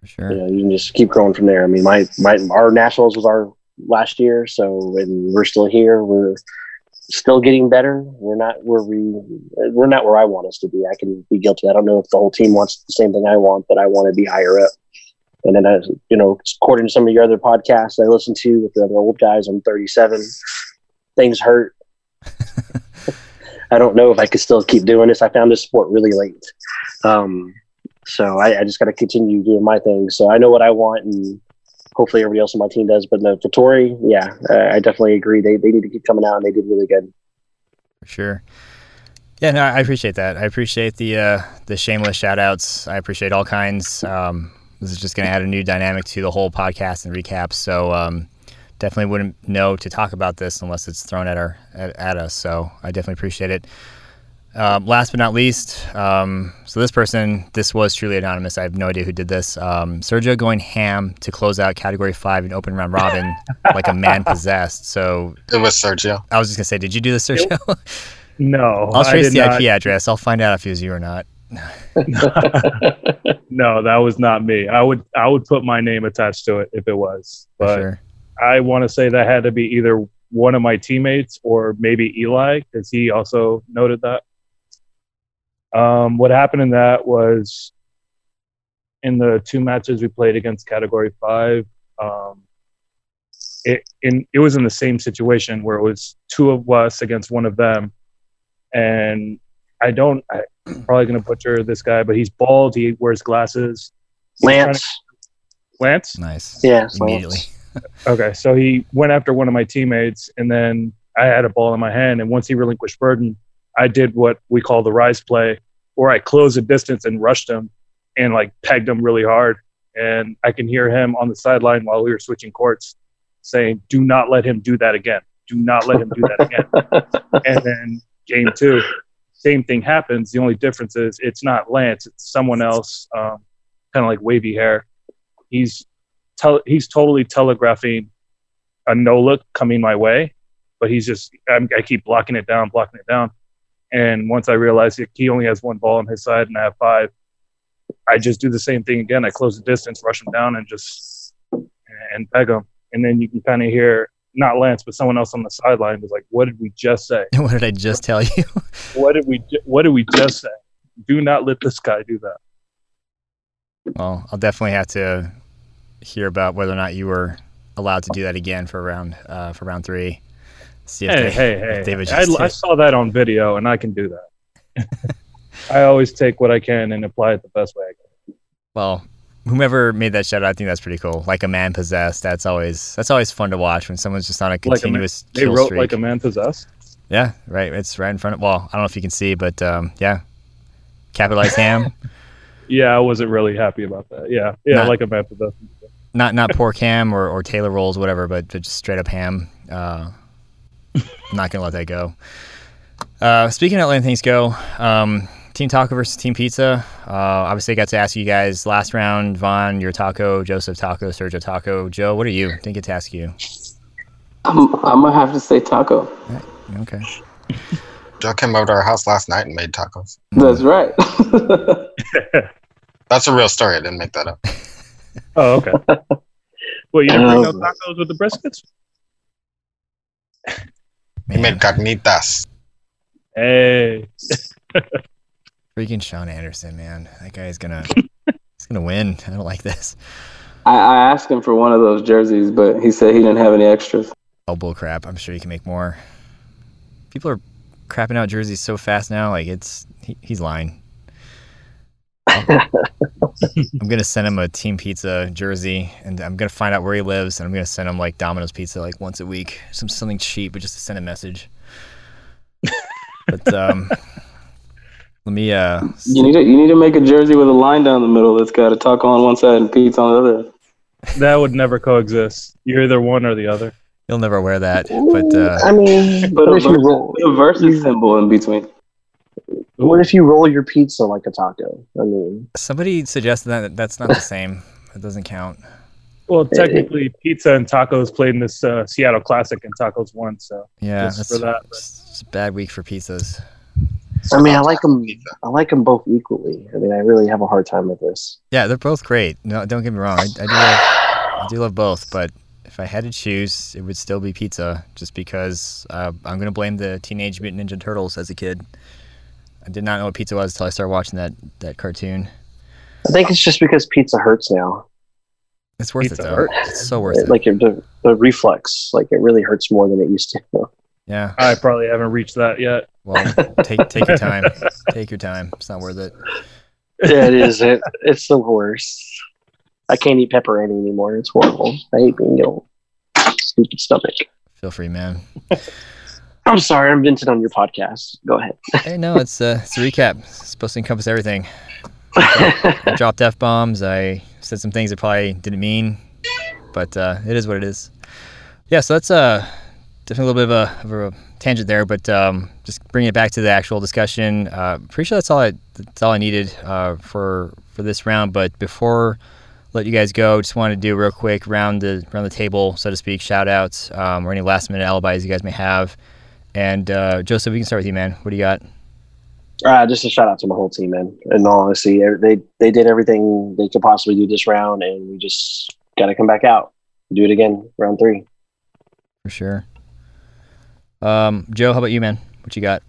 For sure. You know, you can just keep growing from there. I mean, my my our nationals was our last year, so and we're still here. We're still getting better. We're not where we we're not where I want us to be. I can be guilty. I don't know if the whole team wants the same thing I want, but I want to be higher up. And then, I, you know, according to some of your other podcasts I listen to with the other old guys, I'm 37. Things hurt. [laughs] I don't know if I could still keep doing this. I found this sport really late. Um, so I, I just got to continue doing my thing. So I know what I want, and hopefully everybody else on my team does. But no, Tori, yeah, uh, I definitely agree. They, they need to keep coming out, and they did really good. For sure. Yeah, no, I appreciate that. I appreciate the uh, the shameless shout outs. I appreciate all kinds. Um, this is just going to add a new dynamic to the whole podcast and recaps. So um, definitely wouldn't know to talk about this unless it's thrown at our at, at us. So I definitely appreciate it. Um, last but not least, um, so this person, this was truly anonymous. I have no idea who did this. Um, Sergio going ham to close out Category Five in open round robin [laughs] like a man possessed. So It was Sergio. I was just gonna say, did you do this, Sergio? [laughs] No, I'll I trace did the not. IP address. I'll find out if it was you or not. [laughs] no, that was not me. I would I would put my name attached to it if it was, but sure. I want to say that had to be either one of my teammates or maybe Eli because he also noted that. Um, what happened in that was in the two matches we played against Category Five. Um, it in it was in the same situation where it was two of us against one of them, and I don't. I, I'm probably gonna butcher this guy, but he's bald. He wears glasses. Lance, to- Lance. Nice. yeah. Immediately. [laughs] Okay, so he went after one of my teammates, and then I had a ball in my hand. And once he relinquished burden, I did what we call the rise play, where I closed the distance and rushed him, and like pegged him really hard. And I can hear him on the sideline while we were switching courts, saying, "Do not let him do that again. Do not let him do that again." [laughs] and then game two, same thing happens. The only difference is it's not Lance; it's someone else, um, kind of like wavy hair. He's tel- he's totally telegraphing a no look coming my way, but he's just I'm, I keep blocking it down, blocking it down. And once I realize he- only has one ball on his side and I have five, I just do the same thing again. I close the distance, rush him down, and just and peg him. And then you can kind of hear not Lance, but someone else on the sideline was like, "What did we just say? [laughs] what did I just tell you? [laughs] What did we? What did we just say? Do not let this guy do that." well, I'll definitely have to hear about whether or not you were allowed to do that again for round uh, for round three. See if Hey, they, hey, if hey! David I, I saw that on video, and I can do that. [laughs] I always take what I can and apply it the best way I can. well, whomever made that shout out, I think that's pretty cool. Like a man possessed. That's always that's always fun to watch when someone's just on a Like a man- continuous They wrote streak. like a man possessed. yeah, right. It's right in front of. Well, I don't know if you can see, but um, yeah, capitalized ham. [laughs] Yeah, I wasn't really happy about that. Yeah, yeah, Not- like a man possessed. not not pork ham or, or Taylor rolls, whatever, but, but just straight up ham. Uh, I'm not gonna let that go. Uh, speaking of letting things go, um, Team Taco versus Team Pizza. Uh, obviously, I got to ask you guys last round. Von, your taco. Joseph taco. Sergio taco. Joe, what are you? Didn't get to ask you. I'm, I'm gonna have to say taco. Okay. Joe came over to our house last night and made tacos. That's right. [laughs] That's a real story. I didn't make that up. [laughs] Oh, okay. well, you didn't bring no Oh. tacos with the briskets? He made carnitas. Hey, [laughs] freaking Sean Anderson, man. That guy is gonna [laughs] he's gonna win. I don't like this. I, I asked him for one of those jerseys, but he said he didn't have any extras. Oh bull crap! I'm sure you can make more. People are crapping out jerseys so fast now. Like it's he, he's lying. I'm gonna send him a Team Pizza jersey, and I'm gonna find out where he lives, and I'm gonna send him like Domino's Pizza like once a week, some something cheap, but just to send a message. but um, let me uh, You need to you need to make a jersey with a line down the middle that's got a taco on one side and pizza on the other. that would never coexist. You're either one or the other. you'll never wear that, but uh, I mean, Put what a versus, put a versus symbol in between. What if you roll your pizza like a taco? I mean, somebody suggested that that's not the same. It doesn't count. Well, technically, pizza and tacos played in this uh, Seattle Classic, and tacos won. So Yeah, Just that's for that, it's it's a bad week for pizzas. I mean, I like them. I like them both equally. I mean, I really have a hard time with this. Yeah, they're both great. No, don't get me wrong. I, I do love I do love both, but if if I had to choose, it would still be pizza, just because uh, I'm gonna blame the Teenage Mutant Ninja Turtles as a kid. I did not know what pizza was until I started watching that that cartoon. I think it's just because pizza hurts now. It's worth Pizza it though. hurts. It's so worth it. Like it, the the reflex, like it really hurts more than it used to. yeah. I probably haven't reached that yet. Well, take take your time. [laughs] Take your time. It's not worth it. yeah, it is. It, it's the worst. I can't eat pepperoni anymore. It's horrible. I hate being ill. Stupid stomach. Feel free, man. I'm sorry, I'm venting on your podcast. Go ahead. [laughs] Hey, no, it's uh, it's a recap. It's supposed to encompass everything. I dropped f bombs. I said some things I probably didn't mean, but uh, it is what it is. Yeah, so that's uh, definitely a little bit of a, of a tangent there, but um, just bringing it back to the actual discussion. Uh, pretty sure that's all I that's all I needed uh, for for this round. But before let you guys go, just wanted to do real quick round the round the table, so to speak, shout outs um, or any last minute alibis you guys may have. And uh, Joseph, we can start with you, man. What do you got? Uh, just a shout out to my whole team, man. In all honesty, eh, they they did everything they could possibly do this round, and we just got to come back out, do it again, round three. For sure. Um, Joe, how about you, man? What you got?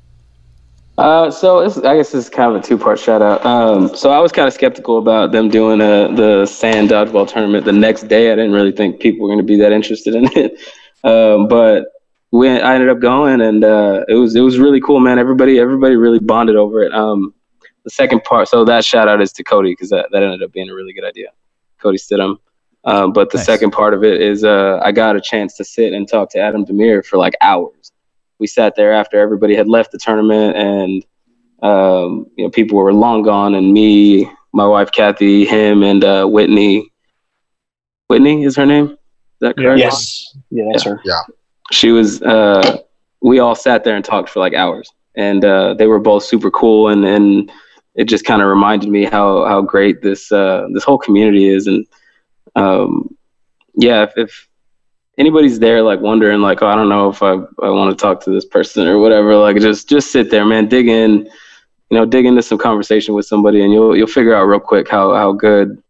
Uh, so it's, I guess it's kind of a two-part shout out. Um, so I was kind of skeptical about them doing uh the sand dodgeball tournament the next day. I didn't really think people were going to be that interested in it. [laughs] Um, but we, I ended up going, and uh, it was it was really cool, man. Everybody everybody really bonded over it. Um, the second part, so that shout out is to Cody because that, that ended up being a really good idea. Cody Stidham. Um, but the Nice. second part of it is uh, I got a chance to sit and talk to Adam Demir for like hours. We sat there after everybody had left the tournament, and um, you know people were long gone, and me, my wife Kathy, him, and uh, Whitney. Whitney is her name. Is that Yeah. correct? Yes, yeah, that's her. She was uh we all sat there and talked for like hours. And uh they were both super cool and and it just kind of reminded me how how great this uh this whole community is. And um yeah if, if anybody's there like wondering like oh i don't know if i i want to talk to this person or whatever like just just sit there man. Dig in you know dig into some conversation with somebody and you'll you'll figure out real quick how how good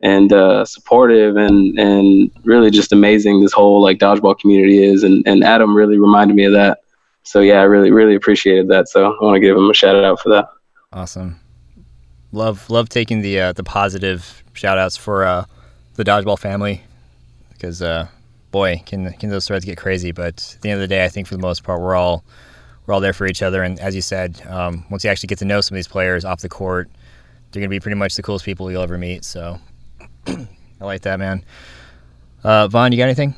and uh, supportive and and really just amazing this whole like dodgeball community is and and Adam really reminded me of that so yeah I really really appreciated that so I want to give him a shout out for that Awesome. Love love taking the uh, the positive shout outs for uh, the dodgeball family because uh, boy can can those threads get crazy. But at the end of the day, I think for the most part we're all we're all there for each other. And as you said, um, once you actually get to know some of these players off the court, they're gonna be pretty much the coolest people you'll ever meet. So [clears throat] I like that, man. Uh, Von, you got anything?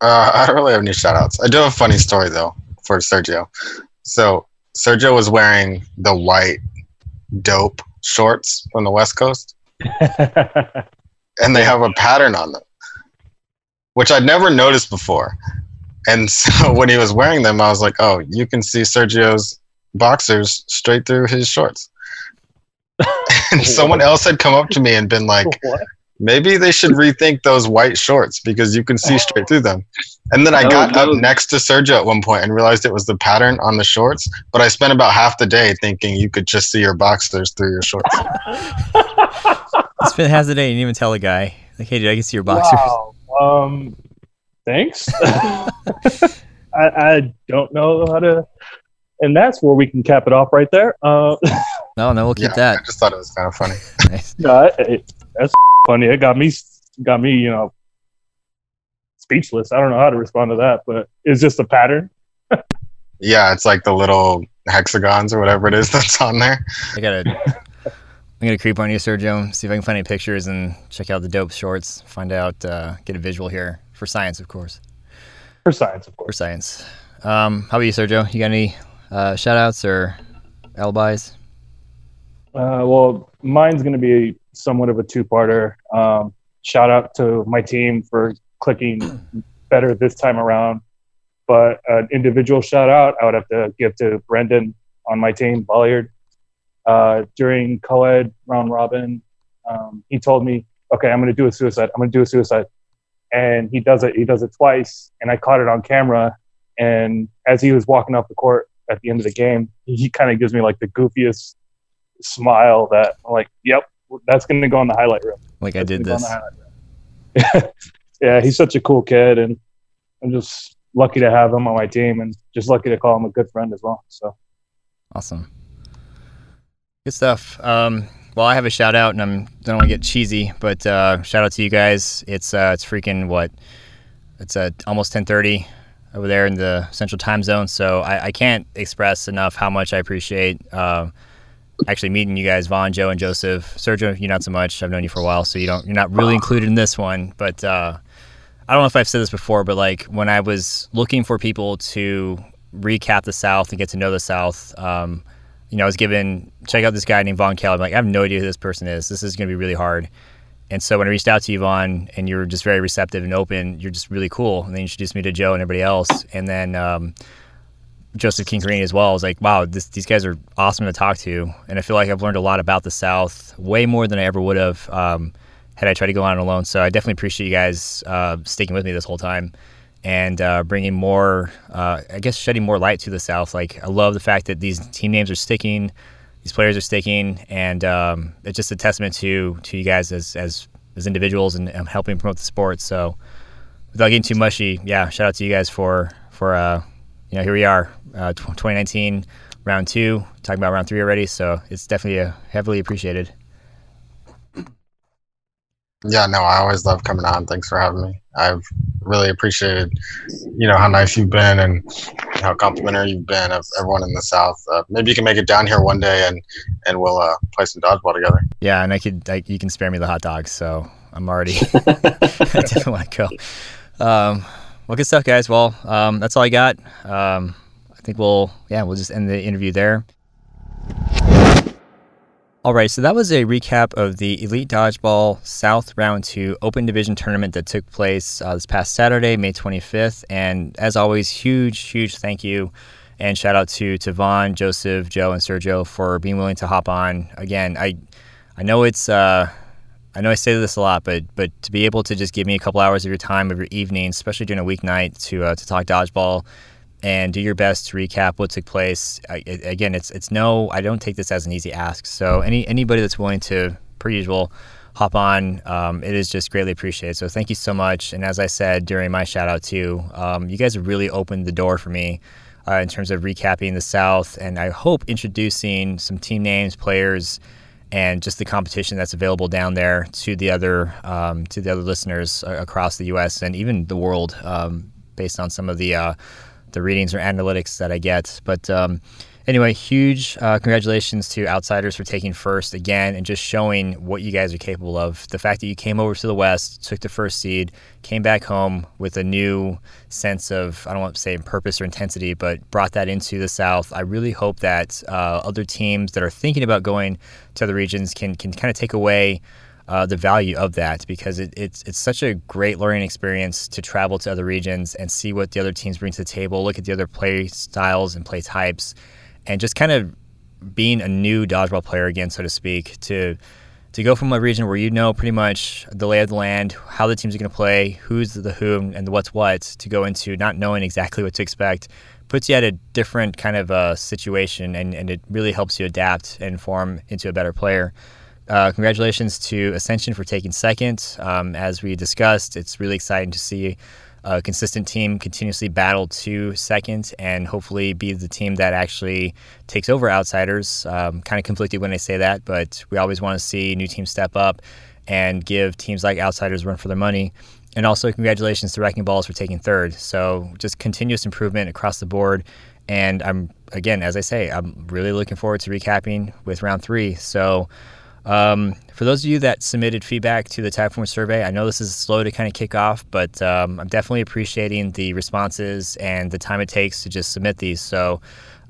Uh, I don't really have any shout outs. I do have a funny story though for Sergio. So Sergio was wearing the white dope shorts from the West Coast, [laughs] and they have a pattern on them, which I'd never noticed before. And [laughs] so when he was wearing them, I was like, "Oh, you can see Sergio's boxers straight through his shorts." [laughs] and someone else had come up to me and been like, What? maybe they should rethink those white shorts because you can see straight through them. And then I That got was- that up next to Sergio at one point and realized it was the pattern on the shorts. But I spent about half the day thinking you could just see your boxers through your shorts. It's been half the day. You didn't even tell the guy. Like, hey, dude, I can see your boxers. Wow. Um, thanks. [laughs] I, I don't know how to, and that's where we can cap it off right there. Uh, [laughs] No, no, we'll keep yeah, I just thought it was kind of funny. [laughs] [laughs] Nice. yeah, it, it- that's funny. It got me, got me, you know, speechless. I don't know how to respond to that, but it's just a pattern. [laughs] Yeah, it's like the little hexagons or whatever it is that's on there. I gotta, I'm gonna creep on you, Sergio. See if I can find any pictures and check out the dope shorts. Find out, uh, get a visual here for science, of course. For science, of course. For course. science. Um, how about you, Sergio? You got any uh, shout outs or alibis? Uh, well, mine's going to be somewhat of a two-parter. Um, shout out to my team for clicking [clears throat] better this time around. But an individual shout out I would have to give to Brendan on my team, Bolliard. Uh, during co-ed round robin, um, he told me, "Okay, I'm going to do a suicide. I'm going to do a suicide," and he does it. He does it twice, and I caught it on camera. And as he was walking off the court at the end of the game, he kind of gives me like the goofiest smile that I'm like, "Yep, that's going to go on the highlight reel." Like I did gonna go on this. the highlight reel. [laughs] yeah, he's such a cool kid, and I'm just lucky to have him on my team, and just lucky to call him a good friend as well. So awesome, good stuff. Um, well, I have a shout out, and I'm don't want to get cheesy, but uh, shout out to you guys. It's uh, it's freaking what? It's uh, almost 10:30 over there in the Central Time Zone. So I, I can't express enough how much I appreciate uh, actually meeting you guys, Von, Joe, and Joseph. Sergio, you not so much. I've known you for a while, so you don't you're not really included in this one. But uh, I don't know if I've said this before, but like when I was looking for people to recap the South and get to know the South. Um, you know, I was given check out this guy named Von Kelly. I'm like, I have no idea who this person is. This is going to be really hard. And so when I reached out to you, Von, and you were just very receptive and open, you're just really cool. And then you introduced me to Joe and everybody else. And then um, Joseph Chincarini as well. I was like, wow, this, these guys are awesome to talk to. And I feel like I've learned a lot about the South, way more than I ever would have um, had I tried to go on alone. So I definitely appreciate you guys uh, sticking with me this whole time and uh, bringing more, uh, I guess, shedding more light to the South. Like, I love the fact that these team names are sticking, these players are sticking, and um, it's just a testament to to you guys as as, as individuals and, and helping promote the sport. So, without getting too mushy, yeah, shout out to you guys for for uh, you know here we are, uh, 2019 round two, talking about round three already. So it's definitely a heavily appreciated. Yeah, no, I always love coming on. Thanks for having me. I've really appreciated, you know, how nice you've been and how complimentary you've been of everyone in the South. Uh, maybe you can make it down here one day and and we'll uh, play some dodgeball together. Yeah, and I could, I, you can spare me the hot dogs, so I'm already. [laughs] [laughs] I definitely want to go. Um, well, good stuff, guys. Well, um, that's all I got. Um, I think we'll, yeah, we'll just end the interview there. All right, so that was a recap of the Elite Dodgeball South Round 2 Open Division tournament that took place uh, this past Saturday, May 25th. And as always, huge, huge thank you and shout out to, to Von, Joseph, Joe, and Sergio for being willing to hop on. Again, I I know it's uh, I know I say this a lot, but but to be able to just give me a couple hours of your time of your evening, especially during a weeknight, to uh, to talk dodgeball and do your best to recap what took place. I, again, it's it's no, I don't take this as an easy ask. So any anybody that's willing to, per usual, hop on, um, it is just greatly appreciated. So thank you so much. And as I said during my shout out too, um, you guys have really opened the door for me. Uh, in terms of recapping the South, and I hope introducing some team names, players, and just the competition that's available down there to the other um, to the other listeners across the U.S. and even the world, um, based on some of the uh, the readings or analytics that I get. But um, anyway, huge uh, congratulations to Outsiders for taking first again and just showing what you guys are capable of. The fact that you came over to the West, took the first seed, came back home with a new sense of, I don't want to say purpose or intensity, but brought that into the South. I really hope that uh, other teams that are thinking about going to other regions can, can kind of take away uh, the value of that because it, it's it's such a great learning experience to travel to other regions and see what the other teams bring to the table, look at the other play styles and play types, and just kind of being a new dodgeball player again, so to speak, to to go from a region where you know pretty much the lay of the land, how the teams are going to play, who's the who, and the what's what, to go into not knowing exactly what to expect, puts you at a different kind of uh, situation, and, and it really helps you adapt and form into a better player. Uh, congratulations to Ascension for taking second. Um, as we discussed, it's really exciting to see a consistent team continuously battle to second and hopefully be the team that actually takes over outsiders. Um, kind of conflicted when I say that, but we always want to see new teams step up and give teams like outsiders run for their money. And also, congratulations to Wrecking Ballz for taking third. So, just continuous improvement across the board. And I'm, again, as I say, I'm really looking forward to recapping with round three. So, um, for those of you that submitted feedback to the Typeform survey, I know this is slow to kind of kick off, but um, I'm definitely appreciating the responses and the time it takes to just submit these. So,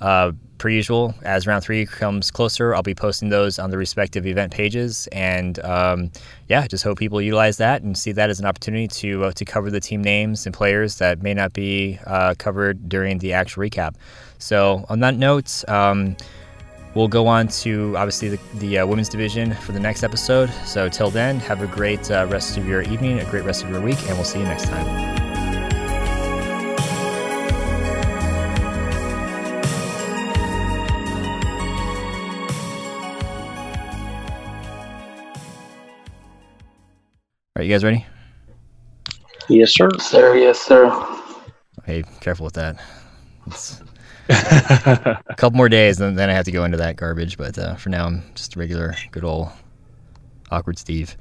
uh, per usual, as round three comes closer, I'll be posting those on the respective event pages. And um, yeah, just hope people utilize that and see that as an opportunity to uh, to cover the team names and players that may not be uh, covered during the actual recap. So, on that note, um, We'll go on to obviously the, the uh, women's division for the next episode. So till then, have a great uh, rest of your evening, a great rest of your week, and we'll see you next time. All right, you guys ready? Yes, sir. Sir, yes, sir. Hey, careful with that. It's a [laughs] couple more days, and then I have to go into that garbage. But uh, for now, I'm just a regular, good old awkward Steve.